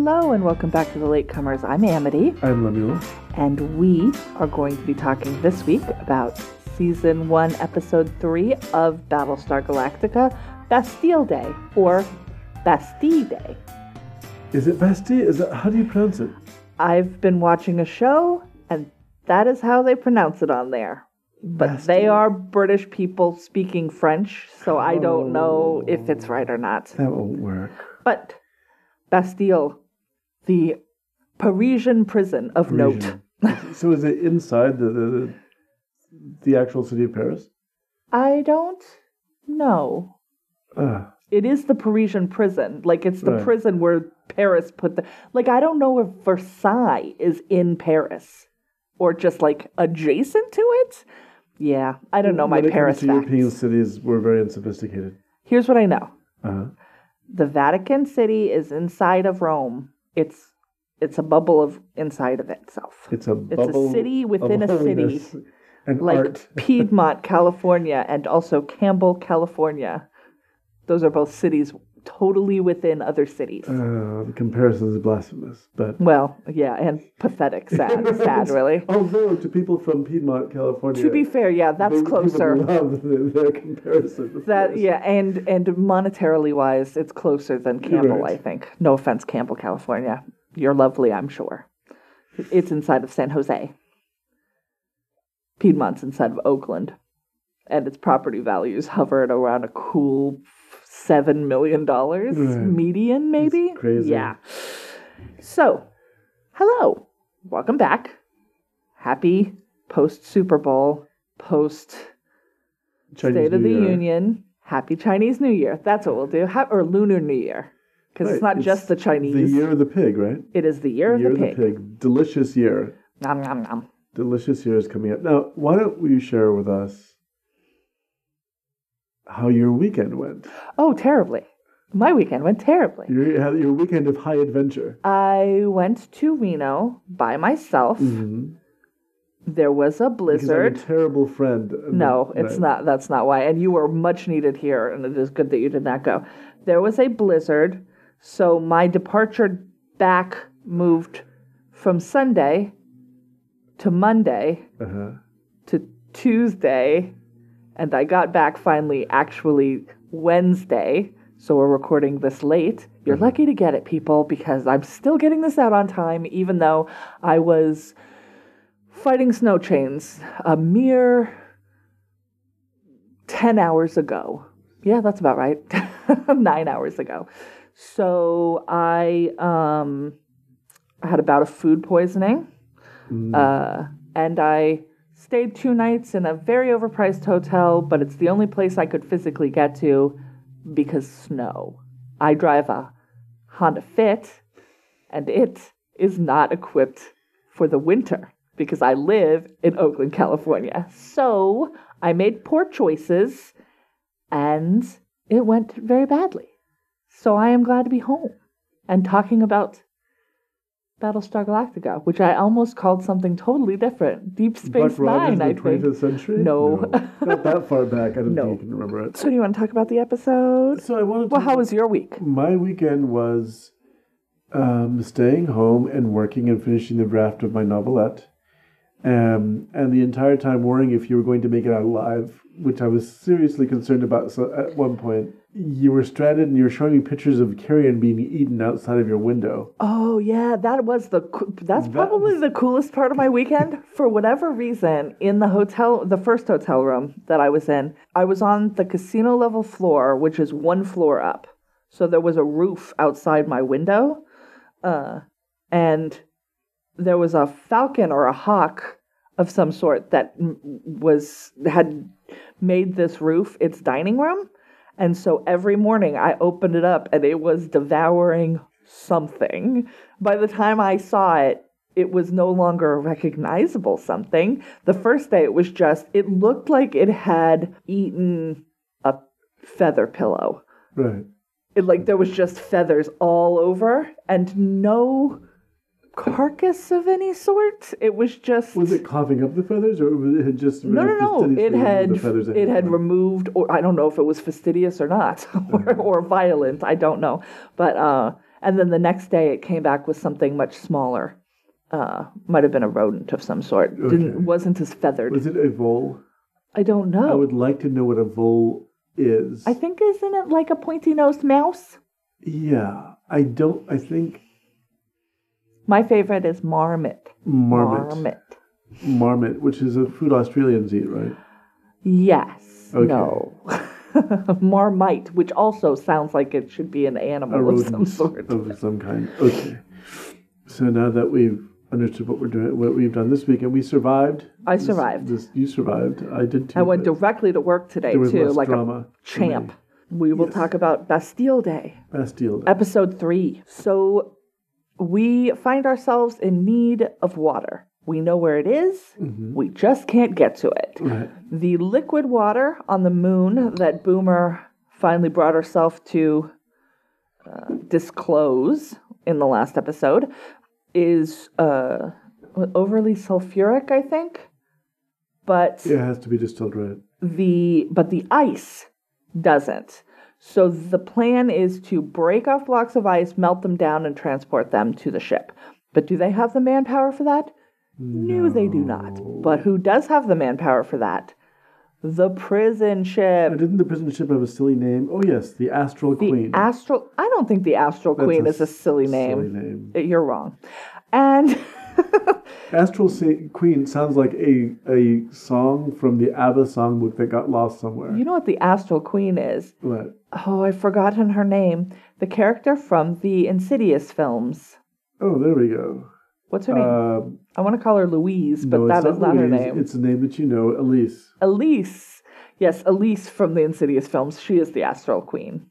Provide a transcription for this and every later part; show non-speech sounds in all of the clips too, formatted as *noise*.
Hello and welcome back to the Latecomers. I'm Amity, I'm Lemuel. and we are going to be talking this week about season one, episode three of Battlestar Galactica, Bastille Day or Bastille Day. Is it Bastille? Is that how do you pronounce it? I've been watching a show, and that is how they pronounce it on there. But they are British people speaking French, so I don't know if it's oh. right or not. That won't work. But Bastille, the Parisian prison of note. So is it inside the, the the actual city of Paris? I don't know. Ah, It is the Parisian prison. Like it's the Right. prison where Paris put the like I don't know if Versailles is in Paris or just like adjacent to it. Yeah, I don't know my when it Paris comes to facts. European cities, we're very unsophisticated. Here's what I know. Uh-huh. The Vatican City is inside of Rome. It's it's a bubble of inside of itself. It's a It's a city within a city. and like art. *laughs* Piedmont, California, and also Campbell, California. Those are both cities totally within other cities. Uh, the comparison is blasphemous, but well, yeah, and pathetic, sad, *laughs* sad, really. although to people from Piedmont, California, To be fair, yeah, that's closer. Love the, their comparison. That course. yeah, and and monetarily wise, it's closer than Campbell. right. I think. No offense, Campbell, California. You're lovely, I'm sure. It's inside of San Jose. Piedmont's inside of Oakland, and its property values hover around a cool seven million dollars Right. median, maybe. crazy. Yeah. So, hello, welcome back. Happy post Super Bowl, post State of the Year. Union. Happy Chinese New Year. That's what we'll do. Ha- or Lunar New Year. Because it's Right, not just the Chinese. The year of the pig, right? it is the year, year of the pig. Delicious year. Nom, nom, nom. Delicious year is coming up. Now, why don't you share with us how your weekend went? Oh, terribly. My weekend went terribly. Your, your weekend of high adventure. I went to Reno by myself. Mhm. There was a Because I'm a blizzard. terrible friend. No, it's Right. not. That's not why. And you were much needed here, and it is good that you did not go. There was a blizzard, so my departure back moved from Sunday to Monday Uh-huh. to Tuesday, and I got back finally actually Wednesday. So we're recording this late. You're lucky to get it, people, because I'm still getting this out on time, even though I was fighting snow chains a mere 10 hours ago. Yeah, that's about right. *laughs* Nine hours ago. So I um, had a bout of food poisoning. Uh, and I stayed two nights in a very overpriced hotel, but it's the only place I could physically get to because snow. I drive a Honda Fit, and it is not equipped for the winter because I live in Oakland, California. So I made poor choices, and it went very badly. So I am glad to be home and talking about Battlestar Galactica, which I almost called something totally different. Deep Space Buck Nine, I in the 25th think. century? No. Not that far back. I don't No. think you can remember it. So, do you want to talk about the episode? So I wanted Well, how was your week? My weekend was um, staying home and working and finishing the draft of my novelette. Um, and the entire time worrying if you were going to make it out alive, which I was seriously concerned about. So at one point, you were stranded and you were showing me pictures of carrion being eaten outside of your window. Oh yeah, that was the that's That probably was- the coolest part of my weekend. *laughs* For whatever reason, in the hotel, the first hotel room that I was in, I was on the casino level floor, which is one floor up. So there was a roof outside my window, uh, and there was a falcon or a hawk of some sort that was had made this roof its dining room. And so every morning I opened it up and it was devouring something. By the time I saw it, it was no longer a recognizable something. The first day it was just, it looked like it had eaten a feather pillow. Right. It like there was just feathers all over and no carcass of any sort. It was just Was it coughing up the feathers, or it had just no, no, no. It had it had removed, or I don't know if it was fastidious or not, *laughs* or, or violent. I don't know, but uh, And then the next day it came back with something much smaller. Uh, might have been a rodent of some sort. Okay. Didn't wasn't as feathered. Was it a vole? I don't know. I would like to know what a vole is. I think isn't it like a pointy nosed mouse? yeah, I don't. I think My favorite is marmot. marmot, Marmot. marmot, which is a food Australians eat, right? Yes. Okay. No. *laughs* Marmite, which also sounds like it should be an animal of some sort. of some kind. Okay. So now that we've understood what we're doing, what we've done this week, and we survived. I This- survived. This, you survived. I did too. I went directly to work today too, like a champ. We will Yes. talk about Bastille Day, Bastille. Day. episode three. So we find ourselves in need of water. We know where it is, Mhm. We just can't get to it. Right. The liquid water on the moon that Boomer finally brought herself to uh, disclose in the last episode is uh, overly sulfuric, I think. But yeah, It has to be distilled right. the but the ice doesn't. So the plan is to break off blocks of ice, melt them down, and transport them to the ship. But do they have the manpower for that? No, they do not. But who does have the manpower for that? The prison Now, ship. didn't the prison ship have a silly name? Oh yes, the Astral The Queen. Astral. I don't think the Astral That's Queen a is a silly name. Silly name. You're wrong. And *laughs* *laughs* Astral Queen sounds like a a song from the ABBA songbook that got lost somewhere. you know what the Astral Queen is? What? Oh, I've forgotten her name. The character from the Insidious films. Oh, there we go. What's her name? Um, I want to call her Louise, but no, that it's is not her name. It's a name that you know, Elise. Elise. Yes, Elise from the Insidious films. She is the Astral Queen.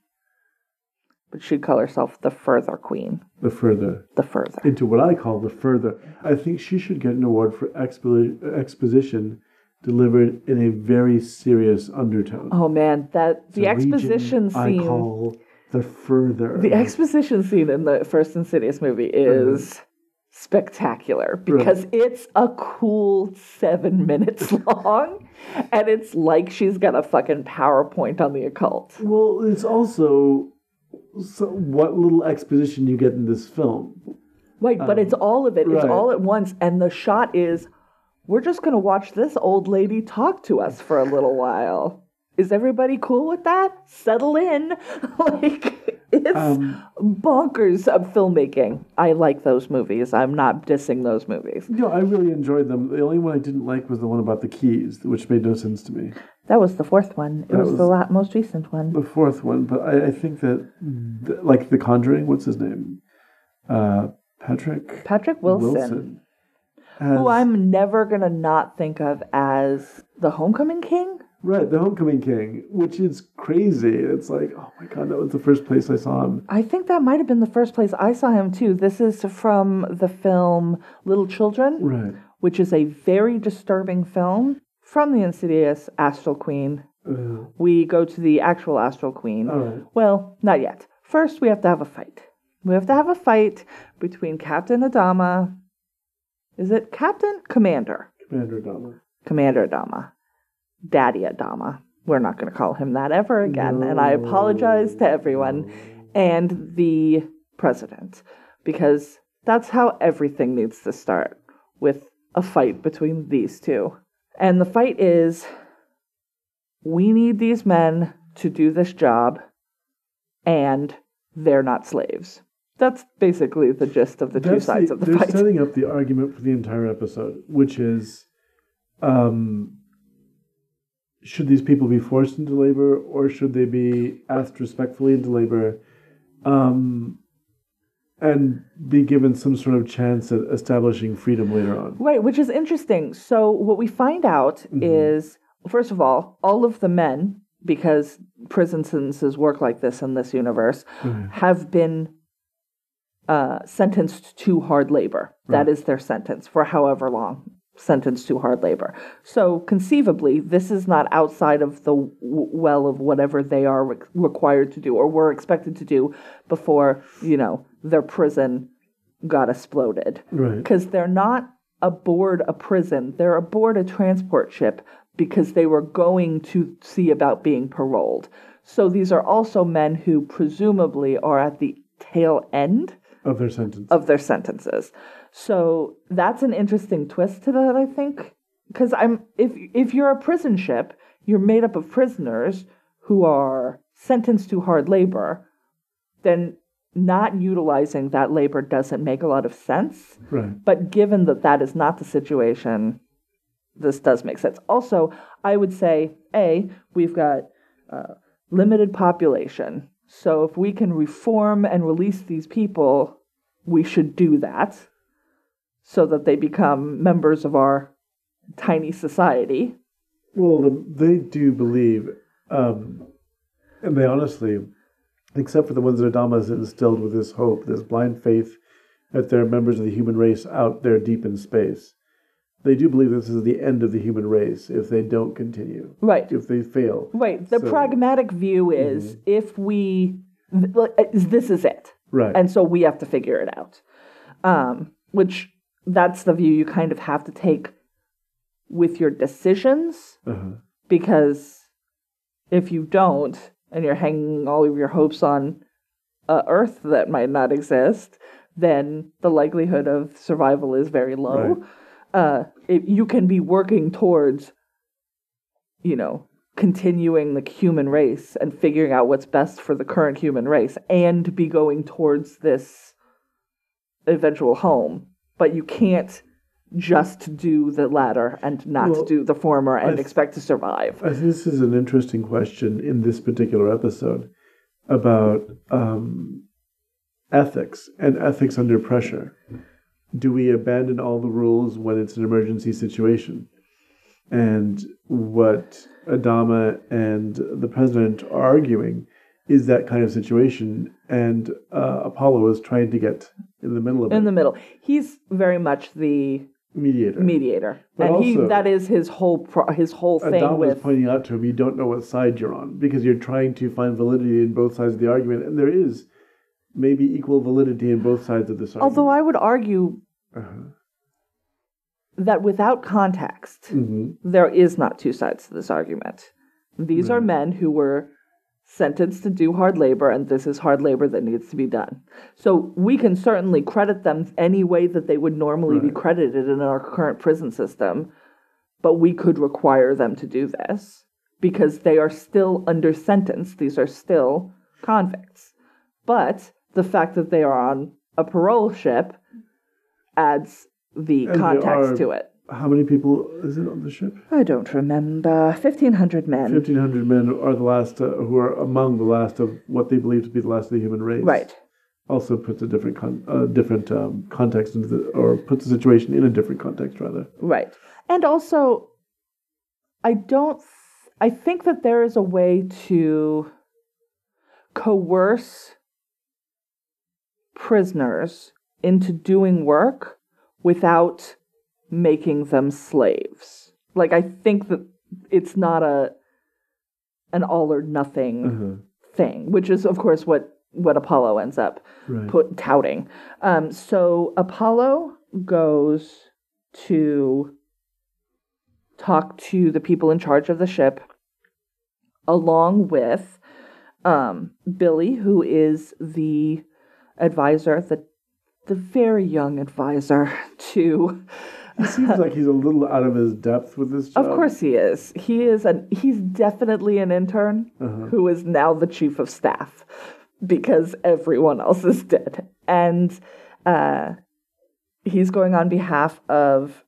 But she'd call herself the Further Queen. The further The Further. into what I call the further. I think she should get an award for expo- exposition delivered in a very serious undertone. Oh man, that the, region exposition I call the further. The exposition scene in the first Insidious movie is spectacular because it's a cool seven *laughs* minutes long, and it's like she's got a fucking PowerPoint on the occult. Well, it's also so what little exposition you get in this film. Right, but it's all of it. It's right. all at once, and the shot is we're just going to watch this old lady talk to us for a little while. Is everybody cool with that? Settle in. *laughs* like it's Um, bonkers of filmmaking. I like those movies. I'm not dissing those movies. You know, I really enjoyed them. The only one I didn't like was the one about the keys, which made no sense to me. That was the fourth one. It That was, the was- la- most recent one. The fourth one, but I, I think that, th- like The Conjuring, what's his name? Uh, Patrick Patrick Wilson, Wilson. has- who I'm never gonna not think of as the Homecoming King. Right, The Homecoming King, which is crazy. It's like, oh my god, that was the first place I saw him. I think that might have been the first place I saw him too. This is from the film Little Children, Right. which is a very disturbing film from the Insidious Astral Queen. We go to the actual Astral Queen. right. Well, not yet. First, we have to have a fight. We have to have a fight between Captain Adama. Is it Captain? Commander. Commander Dahmer. Commander Adama. Daddy Adama. We're not going to call him that ever again. And I apologize to everyone and the president because that's how everything needs to start with a fight between these two. And the fight is we need these men to do this job and they're not slaves. That's basically the gist of the two sides the- of the they're fight. setting up the argument for the entire episode, which is um, should these people be forced into labor or should they be asked respectfully into labor um, and be given some sort of chance at establishing freedom later on? Right, which is interesting. So, what we find out is, first of all, all of the men, because prison sentences work like this in this universe, have been uh, sentenced to hard labor. That is their sentence for however long. Sentenced to hard labor. So, conceivably, this is not outside of the w- well of whatever they are re- required to do or were expected to do before, you know, their prison got exploded Right. because they're not aboard a prison. They're aboard a transport ship because they were going to see about being paroled. So these are also men who presumably are at the tail end Of their sentence. of their sentences. So that's an interesting twist to that, I think. Because I'm if if you're a prison ship, you're made up of prisoners who are sentenced to hard labor, then not utilizing that labor doesn't make a lot of sense. right. But given that that is not the situation, this does make sense. Also, I would say, A, we've got uh, limited population. So if we can reform and release these people, we should do that so that they become members of our tiny society. Well, the, they do believe, um, and they honestly, except for the ones that Adama has instilled with this hope, this blind faith that there are members of the human race out there deep in space. They do believe this is the end of the human race if they don't continue, Right. if they fail. Right. The So- pragmatic view is if we, this is it. Right. and so we have to figure it out um, which that's the view you kind of have to take with your decisions uh-huh. because if you don't and you're hanging all of your hopes on a earth that might not exist then the likelihood of survival is very low. Uh, it, you can be working towards you know continuing the human race and figuring out what's best for the current human race and be going towards this eventual home. But you can't just do the latter and not Well, do the former and th- expect to survive I think this is an interesting question in this particular episode about um, ethics and ethics under pressure. Do we abandon all the rules when it's an emergency situation? And what Adama and the president are arguing is that kind of situation, and uh, Apollo is trying to get in the middle of in it, In the middle he's very much the mediator. mediator But and he—that is his whole pro- his whole thing Adama was pointing out to him, you don't know what side you're on because you're trying to find validity in both sides of the argument, and there is maybe equal validity in both sides of this argument. although i would argue Uh-huh. that without context Mhm. there is not two sides to this argument. These are men who were sentenced to do hard labor, and this is hard labor that needs to be done. So we can certainly credit them any way that they would normally be credited in our current prison system, but we could require them to do this because they are still under sentence. These are still convicts. But the fact that they are on a parole ship adds the And context to it. How many people is it on the ship? I don't remember. 1,500 men. 1,500 men are the last, uh, who are among the last of what they believe to be the last of the human race. Right. Also puts a different con- uh, different um, context into the, or puts the situation in a different context, rather. Right. And also, I don't, I think that there is a way to coerce prisoners into doing work without making them slaves. Like, I think that it's not a, an all or nothing Uh-huh. thing, which is, of course, what, what Apollo ends up Right. put touting. Um, so Apollo goes to talk to the people in charge of the ship, along with um, Billy, who is the advisor, the the very young advisor *laughs* to. He seems like he's a little out of his depth with this job. Of course he is. He is an he's definitely an intern Uh-huh. who is now the chief of staff because everyone else is dead. And uh, he's going on behalf of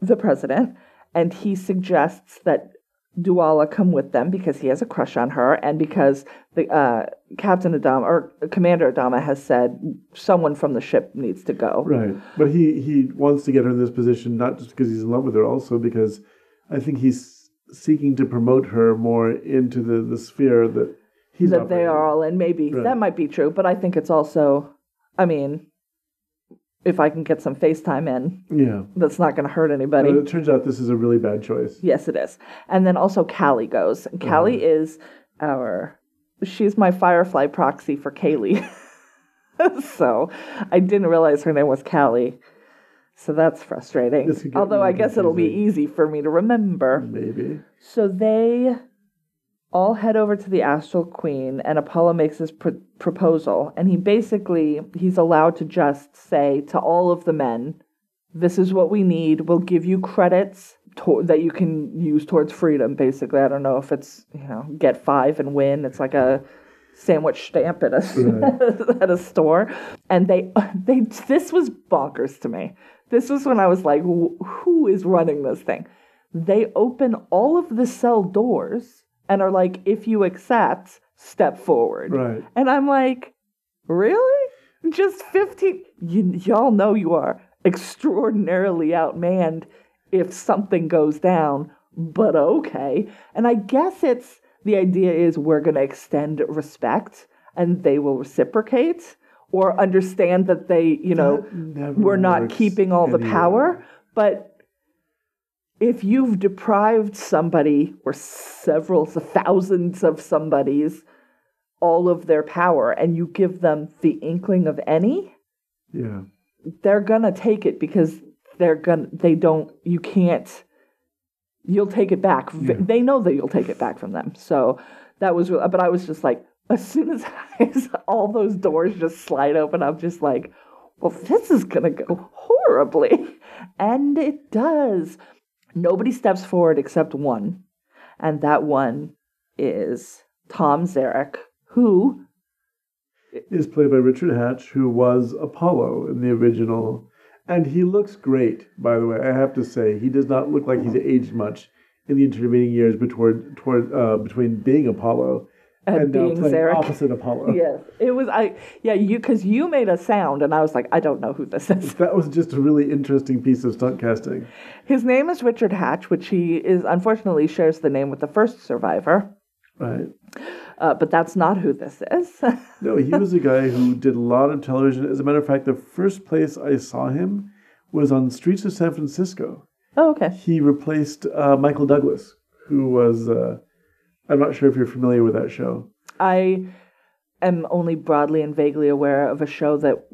the president and he suggests that Dualla come with them because he has a crush on her and because the uh, Captain Adama or Commander Adama has said someone from the ship needs to go. Right. But he, he wants to get her in this position not just because he's in love with her, also because I think he's seeking to promote her more into the, the sphere that he's that they are all in. Maybe Right. that might be true, but I think it's also, I mean, if I can get some FaceTime in, Yeah. that's not going to hurt anybody. But it turns out this is a really bad choice. yes, it is. And then also Callie goes. And Callie Uh-huh. is our, she's my Firefly proxy for Kaylee. *laughs* so I didn't realize her name was Callie. So that's frustrating. This could get Although I really guess it'll be easy for me to remember. Maybe. So they all head over to the astral queen and apollo makes his pr- proposal. And he basically he's allowed to just say to all of the men this is what we need. We'll give you credits to- that you can use towards freedom basically. I don't know if it's you know get five and win. It's like a sandwich stamp at a *laughs* at a store. And they *laughs* they this was bonkers to me. This was when i was like who is running this thing? They open all of the cell doors and are like if you accept step forward. Right. and i'm like really? Just 15 you, y'all know you are extraordinarily outmanned if something goes down but okay. And i guess it's the idea is we're going to extend respect and they will reciprocate or understand that they you know we're not keeping all the power but if you've deprived somebody or several thousands of somebody's all of their power and you give them the inkling of any Yeah. they're gonna take it because they're gonna they don't you can't you'll take it back Yeah. they know that you'll take it back from them so that was but i was just like as soon as, *laughs* as all those doors just slide open i'm just like well this is gonna go horribly and it does nobody steps forward except one and that one is tom zarek who Is played by Richard Hatch, who was Apollo in the original. And he looks great, by the way. I have to say, he does not look like he's aged much in the intervening years between toward uh, between being Apollo And and, being Zarek. opposite Apollo. *laughs* Yes, it was. I yeah, you because you made a sound, and I was like, I don't know who this is. That was just a really interesting piece of stunt casting. His name is Richard Hatch, which he is unfortunately shares the name with the first survivor, Right. uh, but that's not who this is. *laughs* No, he was a guy who did a lot of television. As a matter of fact, the first place I saw him was on Streets of San Francisco. oh, okay. He replaced uh, Michael Douglas, who was. Uh, I'm not sure if you're familiar with that show. I am only broadly and vaguely aware of a show that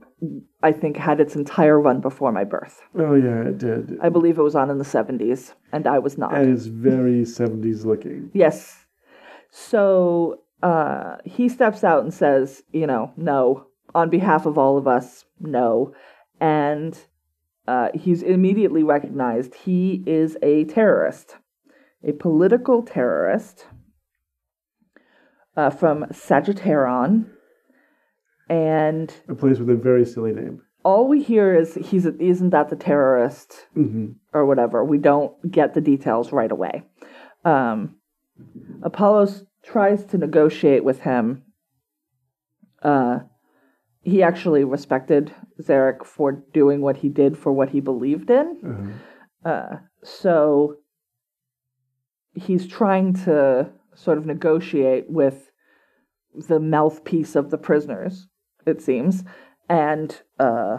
I think had its entire run before my birth. Oh yeah, it did. I believe it was on in the seventies, and I was not. and it's very 70s looking. Yes. So uh, he steps out and says, you know, no, on behalf of all of us, no. And uh, he's immediately recognized he is a terrorist, a political terrorist uh, from Sagittaron. And A place with a very silly name. all we hear is he's isn't that the terrorist hmm or whatever. We don't get the details right away. Um, Apollo tries to negotiate with him. Uh, he actually respected Zarek for doing what he did for what he believed in. Uh-huh. Uh, so he's trying to sort of negotiate with the mouthpiece of the prisoners, it seems, and uh,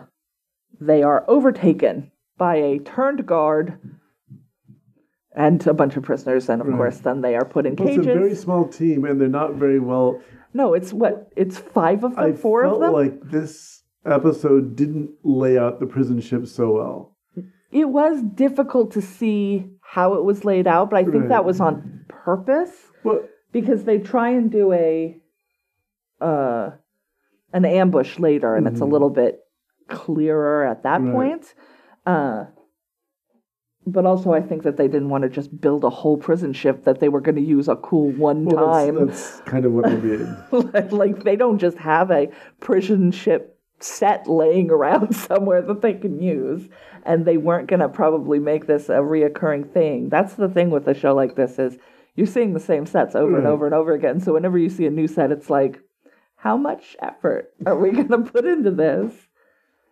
they are overtaken by a turned guard and a bunch of prisoners, and of Right. course, then they are put in Well, it's cages. a very small team, and they're not very well. No, it's what? It's five of them, I four of them. like this episode didn't lay out the prison ship so well. it was difficult to see how it was laid out, but I think Right. that was on purpose. Well, because they try and do a uh an ambush later and it's a Mhm. little bit clearer at that Right. point uh but also I think that they didn't want to just build a whole prison ship that they were going to use a cool one well time that's, that's kind of what I mean. like, like they don't just have a prison ship set laying around *laughs* somewhere that they can use and they weren't going to probably make this a reoccurring thing that's the thing with a show like this is you're seeing the same sets over and over and over again so whenever you see a new set it's like how much effort are we *laughs* going to put into this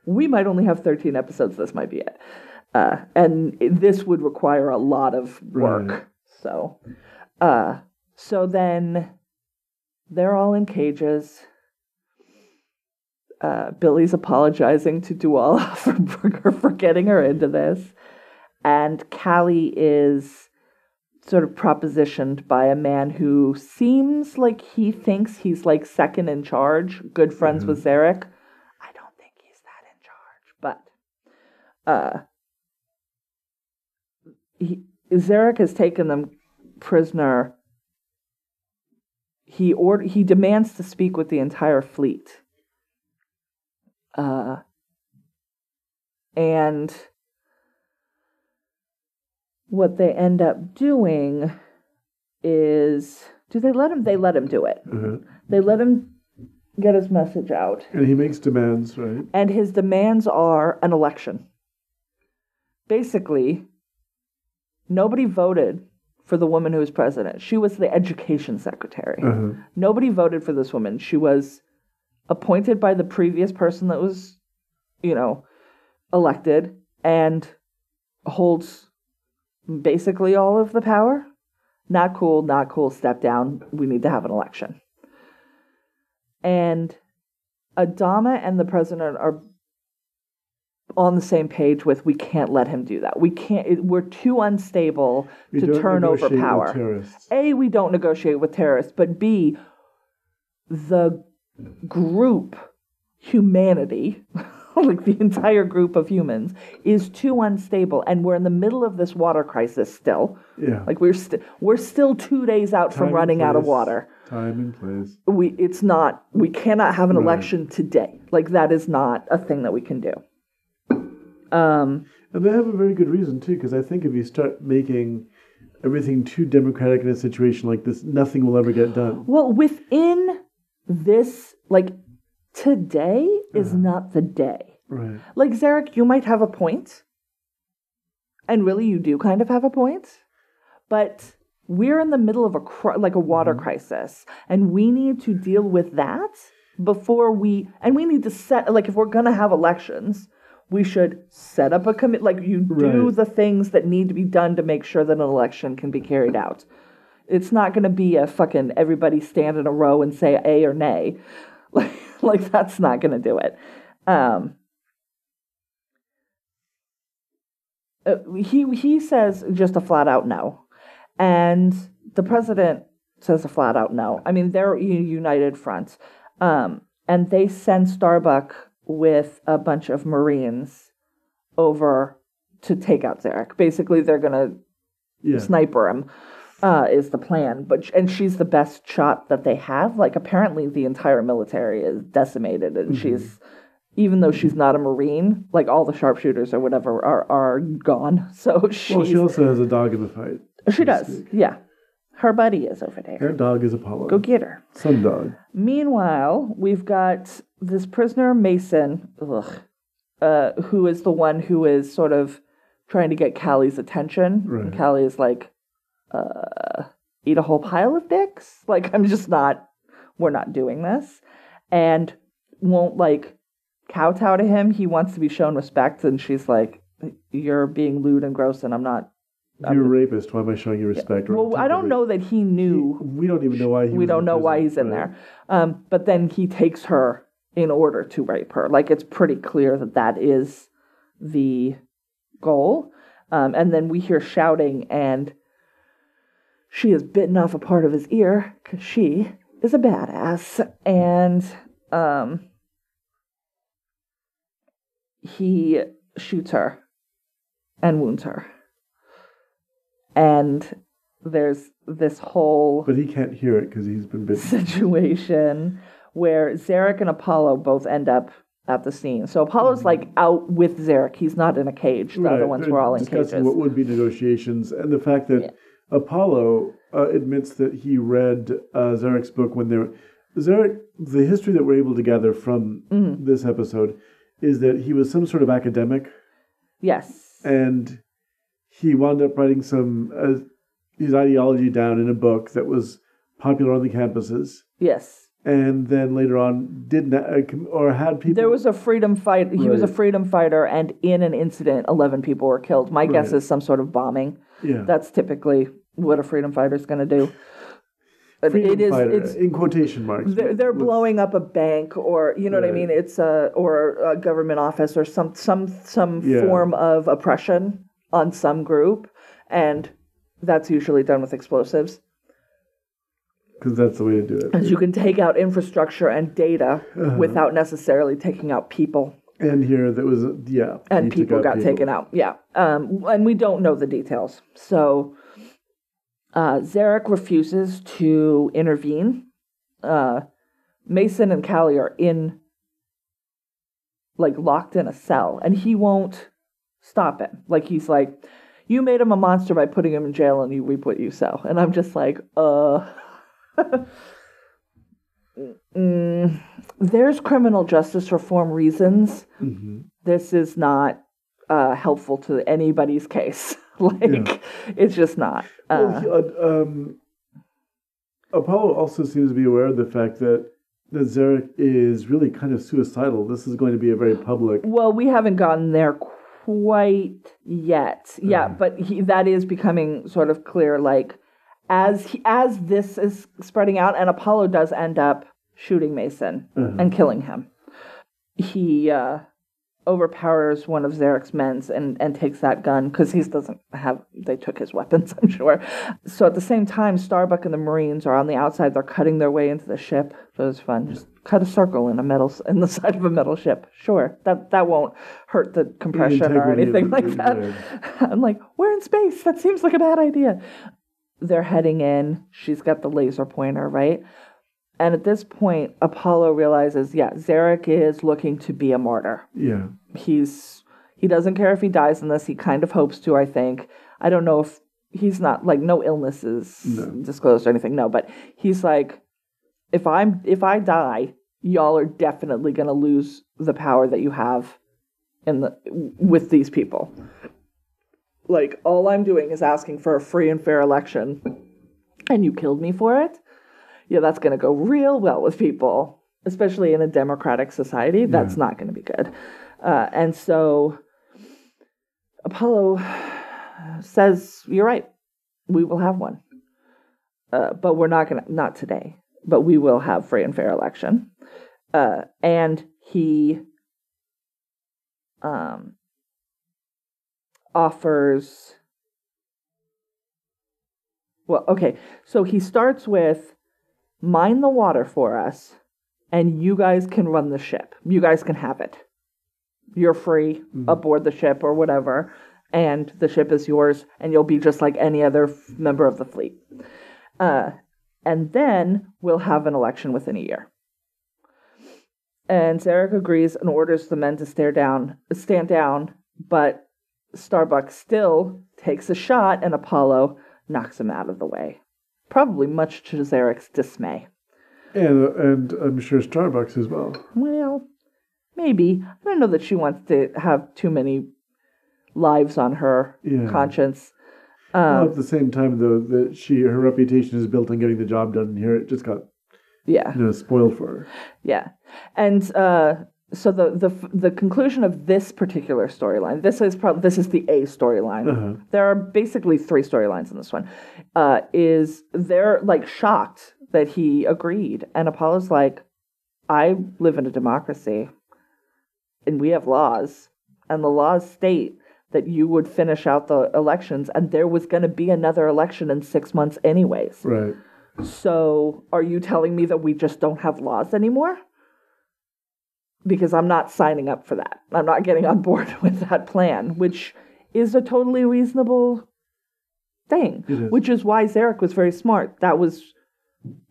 we might only have 13 episodes this might be it uh, and this would require a lot of work Right. so uh, so then they're all in cages. Uh, Billy's apologizing to Dualla *laughs* for, Burger for getting her into this. And Callie is sort of propositioned by a man who seems like he thinks he's like second in charge, good friends with Zarek. I don't think he's that in charge, but uh, he, Zarek has taken them prisoner he order he demands to speak with the entire fleet. Uh, and what they end up doing is do they let him? They let him do it. Uh-huh. they let him get his message out. And he makes demands, right? and his demands are an election. Basically nobody voted for the woman who was president. She was the education secretary. Uh-huh. nobody voted for this woman. She was appointed by the previous person that was you know elected and holds basically all of the power. Not cool not cool step down. We need to have an election. And adama and the president are on the same page with we can't let him do that. We can't it, we're too unstable We to turn over power. terrorists. a, we don't negotiate with terrorists, but B, the group, humanity, *laughs* *laughs* like the entire group of humans, is too unstable, and we're in the middle of this water crisis still. Yeah. Like we're st- we're still two days out from running out of water. Time and place. We it's not we cannot have an Right. election today. Like that is not a thing that we can do. Um, And they have a very good reason too, because I think if you start making everything too democratic in a situation like this, nothing will ever get done. Well, within this, like today is Uh-huh. not the day. Right. Like Zarek, you might have a point, and really, you do kind of have a point, but we're in the middle of a like a water Mm-hmm. crisis, and we need to deal with that before we and we need to set like if we're gonna have elections. We should set up a commit like you do Right. the things that need to be done to make sure that an election can be carried out. It's not going to be a fucking everybody stand in a row and say a or nay. Like, *laughs* like that's not going to do it. Um, uh, he he says just a flat out no, and the president says a flat out no. I mean they're a united front, um, and they send Starbuck with a bunch of Marines over to take out Zarek. Basically, they're gonna Yeah. sniper him uh, is the plan but and she's the best shot that they have like apparently the entire military is decimated and Mm-hmm. she's even though she's not a marine like all the sharpshooters or whatever are are gone *laughs* so she's, Well, she also has a dog in the fight. she does yeah her buddy is over there Her dog is Apollo. go get her Some dog. Meanwhile, we've got this prisoner Mason, ugh, uh, who is the one who is sort of trying to get Callie's attention. And Callie is like, uh, eat a whole pile of dicks. Like, I'm just not. We're not doing this, and won't like kowtow to him. He wants to be shown respect, and she's like, "You're being lewd and gross, and I'm not." You're a rapist. Why am I showing you respect? Or Well, I don't know that he knew We don't even know why he we don't know why prison, he's in right? there. Um, but then he takes her in order to rape her. Like it's pretty clear that that is the goal. Um, and then we hear shouting, and she has bitten off a part of his ear because she is a badass. And um, he shoots her and wounds her. And there's this whole But he can't hear it because he's been bitten. situation where Zarek and Apollo both end up at the scene. So Apollo's like out with Zarek. He's not in a cage. The other Mm-hmm. Right, ones they're were all in discussing cages. what would be negotiations, and the fact that Apollo uh, admits that he read uh, Zarek's book when they were Zarek. The history that we're able to gather from Mm-hmm. this episode is that he was some sort of academic, yes. and he wound up writing some uh, his ideology down in a book that was popular on the campuses. Yes. And then later on, did not uh, or had people. There was a freedom fight. He was a freedom fighter, and in an incident, 11 people were killed. My guess is some sort of bombing. yeah. That's typically what a freedom fighter is going to do. Freedom it is. fighter, It's in quotation marks. they're, they're blowing up a bank or you know what i mean it's a or a government office or some some some Yeah. form of oppression on some group and that's usually done with explosives because that's the way to do it. because you can take out infrastructure and data Uh-huh. without necessarily taking out people And here that was yeah, and people got people. taken out yeah um, and we don't know the details so uh, zarek refuses to intervene uh, Mason and Callie are in, like, locked in a cell, and he won't stop him. Like, he's like, You made him a monster by putting him in jail, and you, reap what you sow. And I'm just like, Uh. *laughs* mm, there's criminal justice reform reasons. hmm This is not uh, helpful to anybody's case. *laughs* *laughs* like, Yeah. it's just not. Uh, he- uh, um, Apollo also seems to be aware of the fact that that Zarek is really kind of suicidal. This is going to be a very public. Well, we haven't gotten there quite yet. Yeah, Mhm. but he, that is becoming sort of clear. Like as he, as this is spreading out, and Apollo does end up shooting Mason Uh-huh. and killing him. He uh, overpowers one of Zarek's men's and, and takes that gun because he doesn't have. They took his *laughs* weapons, I'm sure. So at the same time, Starbuck and the Marines are on the outside. They're cutting their way into the ship. So it's fun. Just cut a circle in a metal in the *laughs* side of a metal ship. Sure, that that won't hurt the compression or anything like that. *laughs* I'm like, we're in space. That seems like a bad idea. They're heading in. She's got the laser pointer, right? And at this point, Apollo realizes, yeah, Zarek is looking to be a martyr. Yeah. He's he doesn't care if he dies in this. He kind of hopes to, I think. I don't know if he's not like no illnesses No. disclosed or anything. No, but he's like, if I'm if I die, y'all are definitely gonna lose the power that you have in the with these people. Like all I'm doing is asking for a free and fair election, and you killed me for it. Yeah, that's gonna go real well with people, especially in a democratic society. That's not gonna be good. Uh, and so Apollo says, "You're right. We will have one, uh, but we're not gonna not today. But we will have free and fair election." Uh, and he um, offers. Well, okay. So he starts with mine the water for us, and you guys can run the ship. You guys can have it. You're free aboard the ship or whatever, and the ship is yours, and you'll be just like any other f- member of the fleet. Uh, and then we'll have an election within a year. And Zarek agrees and orders the men to stare down, stand down, but Starbuck still takes a shot, and Apollo knocks him out of the way, probably much to Zarek's dismay. And and I'm sure Starbuck's as well. Well, maybe. I don't know that she wants to have too many lives on her Yeah. conscience. well, Um, at the same time, though, that she her reputation is built on getting the job done. Here, it just got yeah, you know spoiled for her. yeah. And uh, so the, the the conclusion of this particular storyline, this is probably this is the A storyline. Uh-huh. There are basically three storylines in this one. Uh, is they're like shocked that he agreed, and Apollo's like, I live in a democracy, and we have laws, and the laws state that you would finish out the elections, and there was going to be another election in six months, anyways. Right. So, are you telling me that we just don't have laws anymore? Because I'm not signing up for that. I'm not getting on board *laughs* with that plan, which is a totally reasonable thing. Is. Which is why Zarek was very smart. That was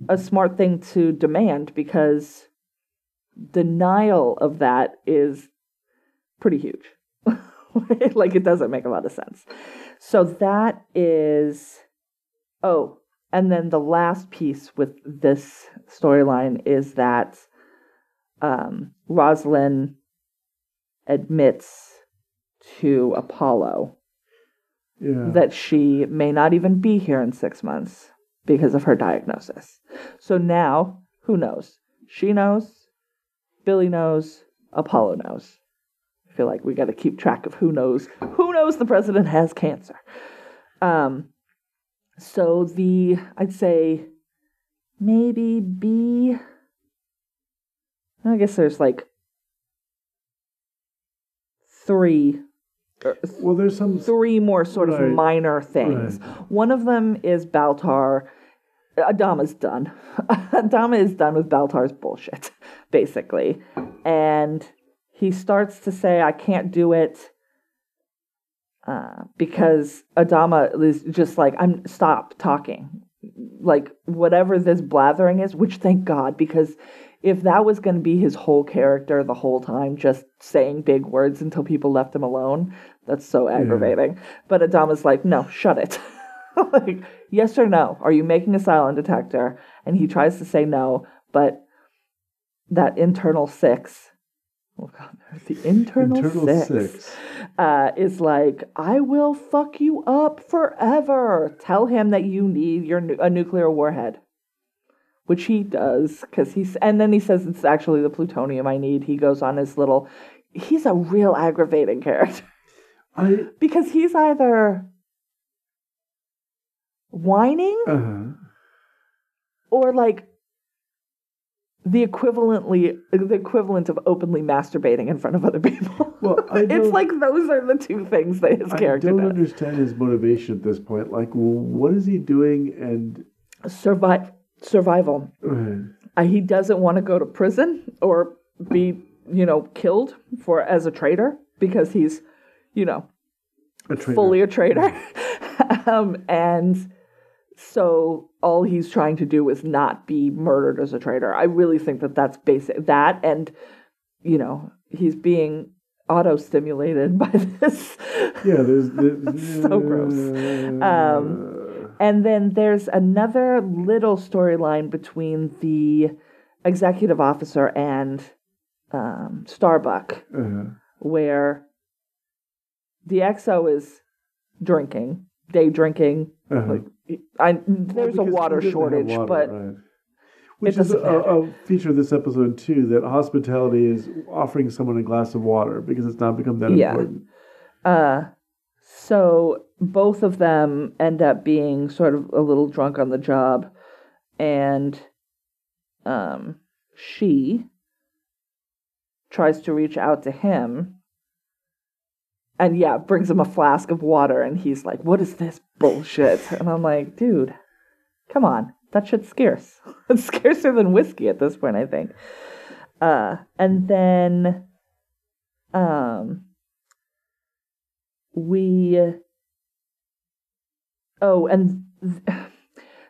a smart thing to demand because denial of that is pretty huge. *laughs* like it doesn't make a lot of sense. So that is oh, and then the last piece with this storyline is that um, Roslin admits to Apollo Yeah. that she may not even be here in six months because of her diagnosis. So now, who knows? She knows, Billy knows, Apollo knows. I feel like we got to keep track of who knows. Who knows the president has cancer? Um, so the I'd say maybe B. I guess there's like three well, there's some. three more sort of minor things. One of them is Baltar. Adama's done. *laughs* Adama is done with Baltar's bullshit, *laughs* basically. And he starts to say, I can't do it uh, because Adama is just like, I'm stop talking. like whatever this blathering is, which thank God, because if that was going to be his whole character the whole time, just saying big words until people left him alone, that's so aggravating. But Adama's like, no, shut it. *laughs* like, yes or no? Are you making a Cylon detector? And he tries to say no, but that internal six, oh God, *laughs* the internal, Internal six, six. Uh, is like, I will fuck you up forever. Tell him that you need your nu- a nuclear warhead which he does because he's and then he says it's actually the plutonium I need. He goes on his little he's a real aggravating character I *laughs* because he's either whining uh, or like the equivalently the equivalent of openly masturbating in front of other people. well, *laughs* I it's like those are the two things that his I character I don't does. understand his motivation at this point. Like, what is he doing? And Survive survival. uh, Uh, he doesn't want to go to prison or be, you know, killed for as a traitor because he's, you know, a fully a traitor. *laughs* um, and so all he's trying to do is not be murdered as a traitor. I really think that that's basic. That and, you know, he's being auto stimulated *laughs* by this. Yeah, there's the, *laughs* So gross. Um, And then there's another little storyline between the executive officer and um, Starbuck, uh, where the XO is drinking, day drinking. uh-huh. Like, I, there's a water he doesn't have shortage, water, but right. which is a, a feature of this episode too. That hospitality is offering someone a glass of water because it's not become that Yeah. important. uh, so both of them end up being sort of a little drunk on the job, and um, she tries to reach out to him and yeah brings him a flask of water and he's like what is this bullshit? And i'm like dude come on. That shit's scarce. *laughs* It's scarcer than whiskey at this point i think. Uh and then um we oh and th-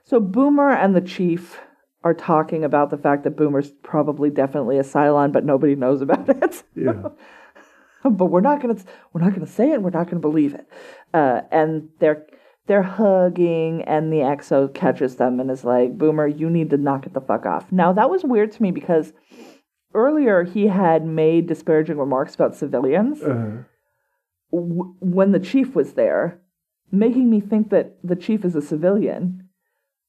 so boomer and the chief are talking about the fact that boomer's probably definitely a cylon but nobody knows about *laughs* it Yeah, *laughs* but we're not gonna we're not gonna say it. We're not gonna believe it. Uh, and they're they're hugging, and the exo catches them and is like, "Boomer, you need to knock it the fuck off." Now that was weird to me because earlier he had made disparaging remarks about civilians uh, w- when the chief was there, making me think that the chief is a civilian.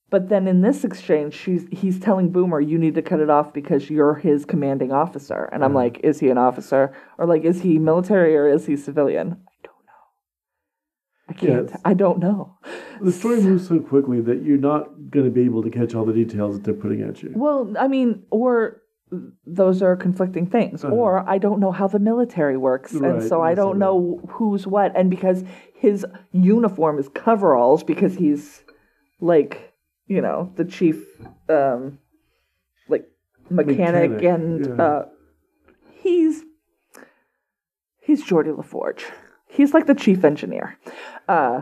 But then in this exchange, she's he's telling Boomer, "You need to cut it off because you're his commanding officer." And I'm mm. like, "Is he an officer, or like, is he military, or is he civilian?" I don't know. I can't. Yes. I don't know. the story *laughs* moves so quickly that you're not going to be able to catch all the details that they're putting at you. Well, I mean, or those are conflicting things, Uh-huh. or I don't know how the military works, and so I don't know who's what. And because his uniform is coveralls, because he's like, you know, the chief, um, like mechanic, Mechanic, and yeah. uh, he's he's Geordie LaForge. He's like the chief engineer. Uh,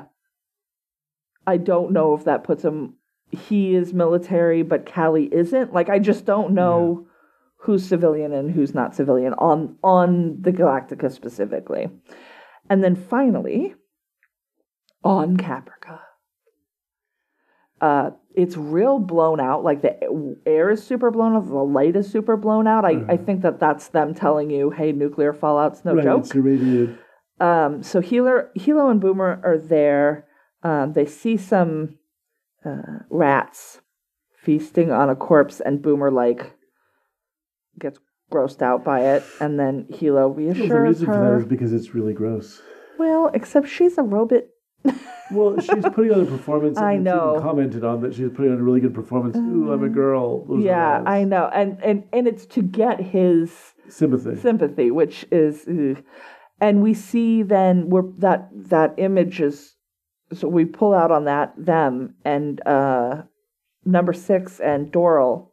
I don't know if that puts him. He is military, but Callie isn't. Like I just don't know who's civilian and who's not civilian on on the Galactica specifically. And then finally, on Caprica, uh, it's real blown out. Like the air is super blown out, the light is super blown out. I, I think that that's them telling you, "Hey, nuclear fallout's no right, joke." it's irradiated. Um, so Healer, Helo and Boomer are there. Um, they see some uh, rats feasting on a corpse, and Boomer like gets grossed out by it, and then Helo reassures Well, the reason for that her. is because it's really gross. Well, except she's a robot. Well, she's putting on a performance. *laughs* I know. commented on that she's putting on a really good performance. Ooh, I'm a girl. Those yeah. I know, and and and it's to get his sympathy. sympathy, which is, ugh. and we see then we're that that image is so we pull out on that them and uh number six and Doral,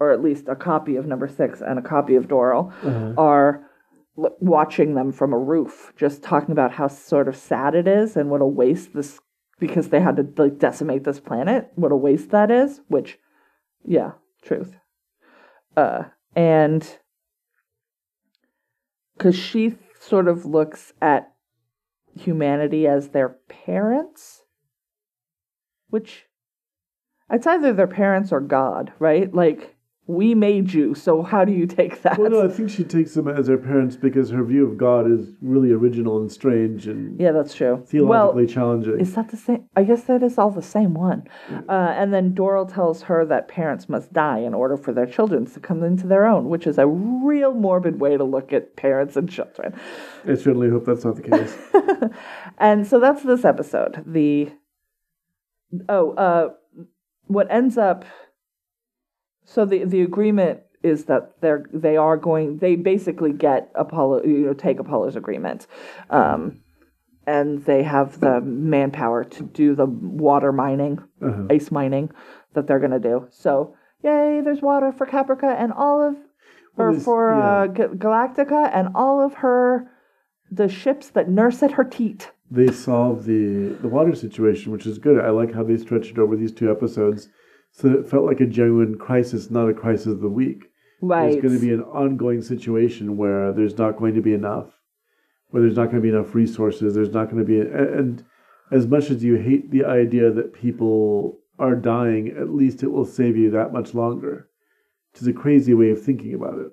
or at least a copy of number six and a copy of Doral, Uh-huh. are l- watching them from a roof, just talking about how sort of sad it is and what a waste this because they had to like decimate this planet. What a waste that is. Which, yeah, truth. Uh, and because she sort of looks at humanity as their parents, which it's either their parents or God, right? Like we made you, so how do you take that? Well, no, I think she takes them as her parents because her view of God is really original and strange and yeah, that's true. theologically well, challenging. is that the same? I guess that is all the same one. Uh, and then Doral tells her that parents must die in order for their children to come into their own, which is a real morbid way to look at parents and children. I certainly hope that's not the case. *laughs* and so that's this episode. The oh, uh, what ends up so the the agreement is that they're they are going they basically get Apollo you know take Apollo's agreement, um, and they have the manpower to do the water mining, Uh-huh. ice mining that they're gonna do. So yay, there's water for Caprica and all of or Well, for yeah. uh, Ga- Galactica and all of her the ships that nurse at her teat. they solve the the water situation, which is good. I like how they stretched it over these two episodes, so it felt like a genuine crisis, not a crisis of the week. Right. There's going to be an ongoing situation where there's not going to be enough, where there's not going to be enough resources. There's not going to be, and as much as you hate the idea that people are dying, at least it will save you that much longer. Which is a crazy way of thinking about it.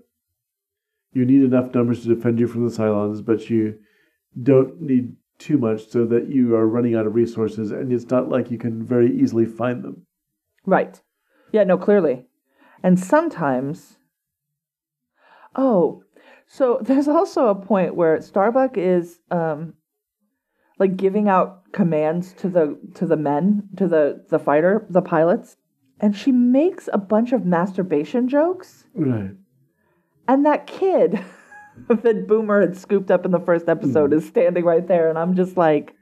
You need enough numbers to defend you from the Cylons, but you don't need too much so that you are running out of resources, and it's not like you can very easily find them. Right. Yeah, no, clearly. And sometimes. Oh, so *laughs* there's also a point where Starbuck is um like giving out commands to the to the men, to the the fighter, the pilots, and she makes a bunch of masturbation jokes. Right. And that kid *laughs* that Boomer had scooped up in the first episode is standing right there and I'm just like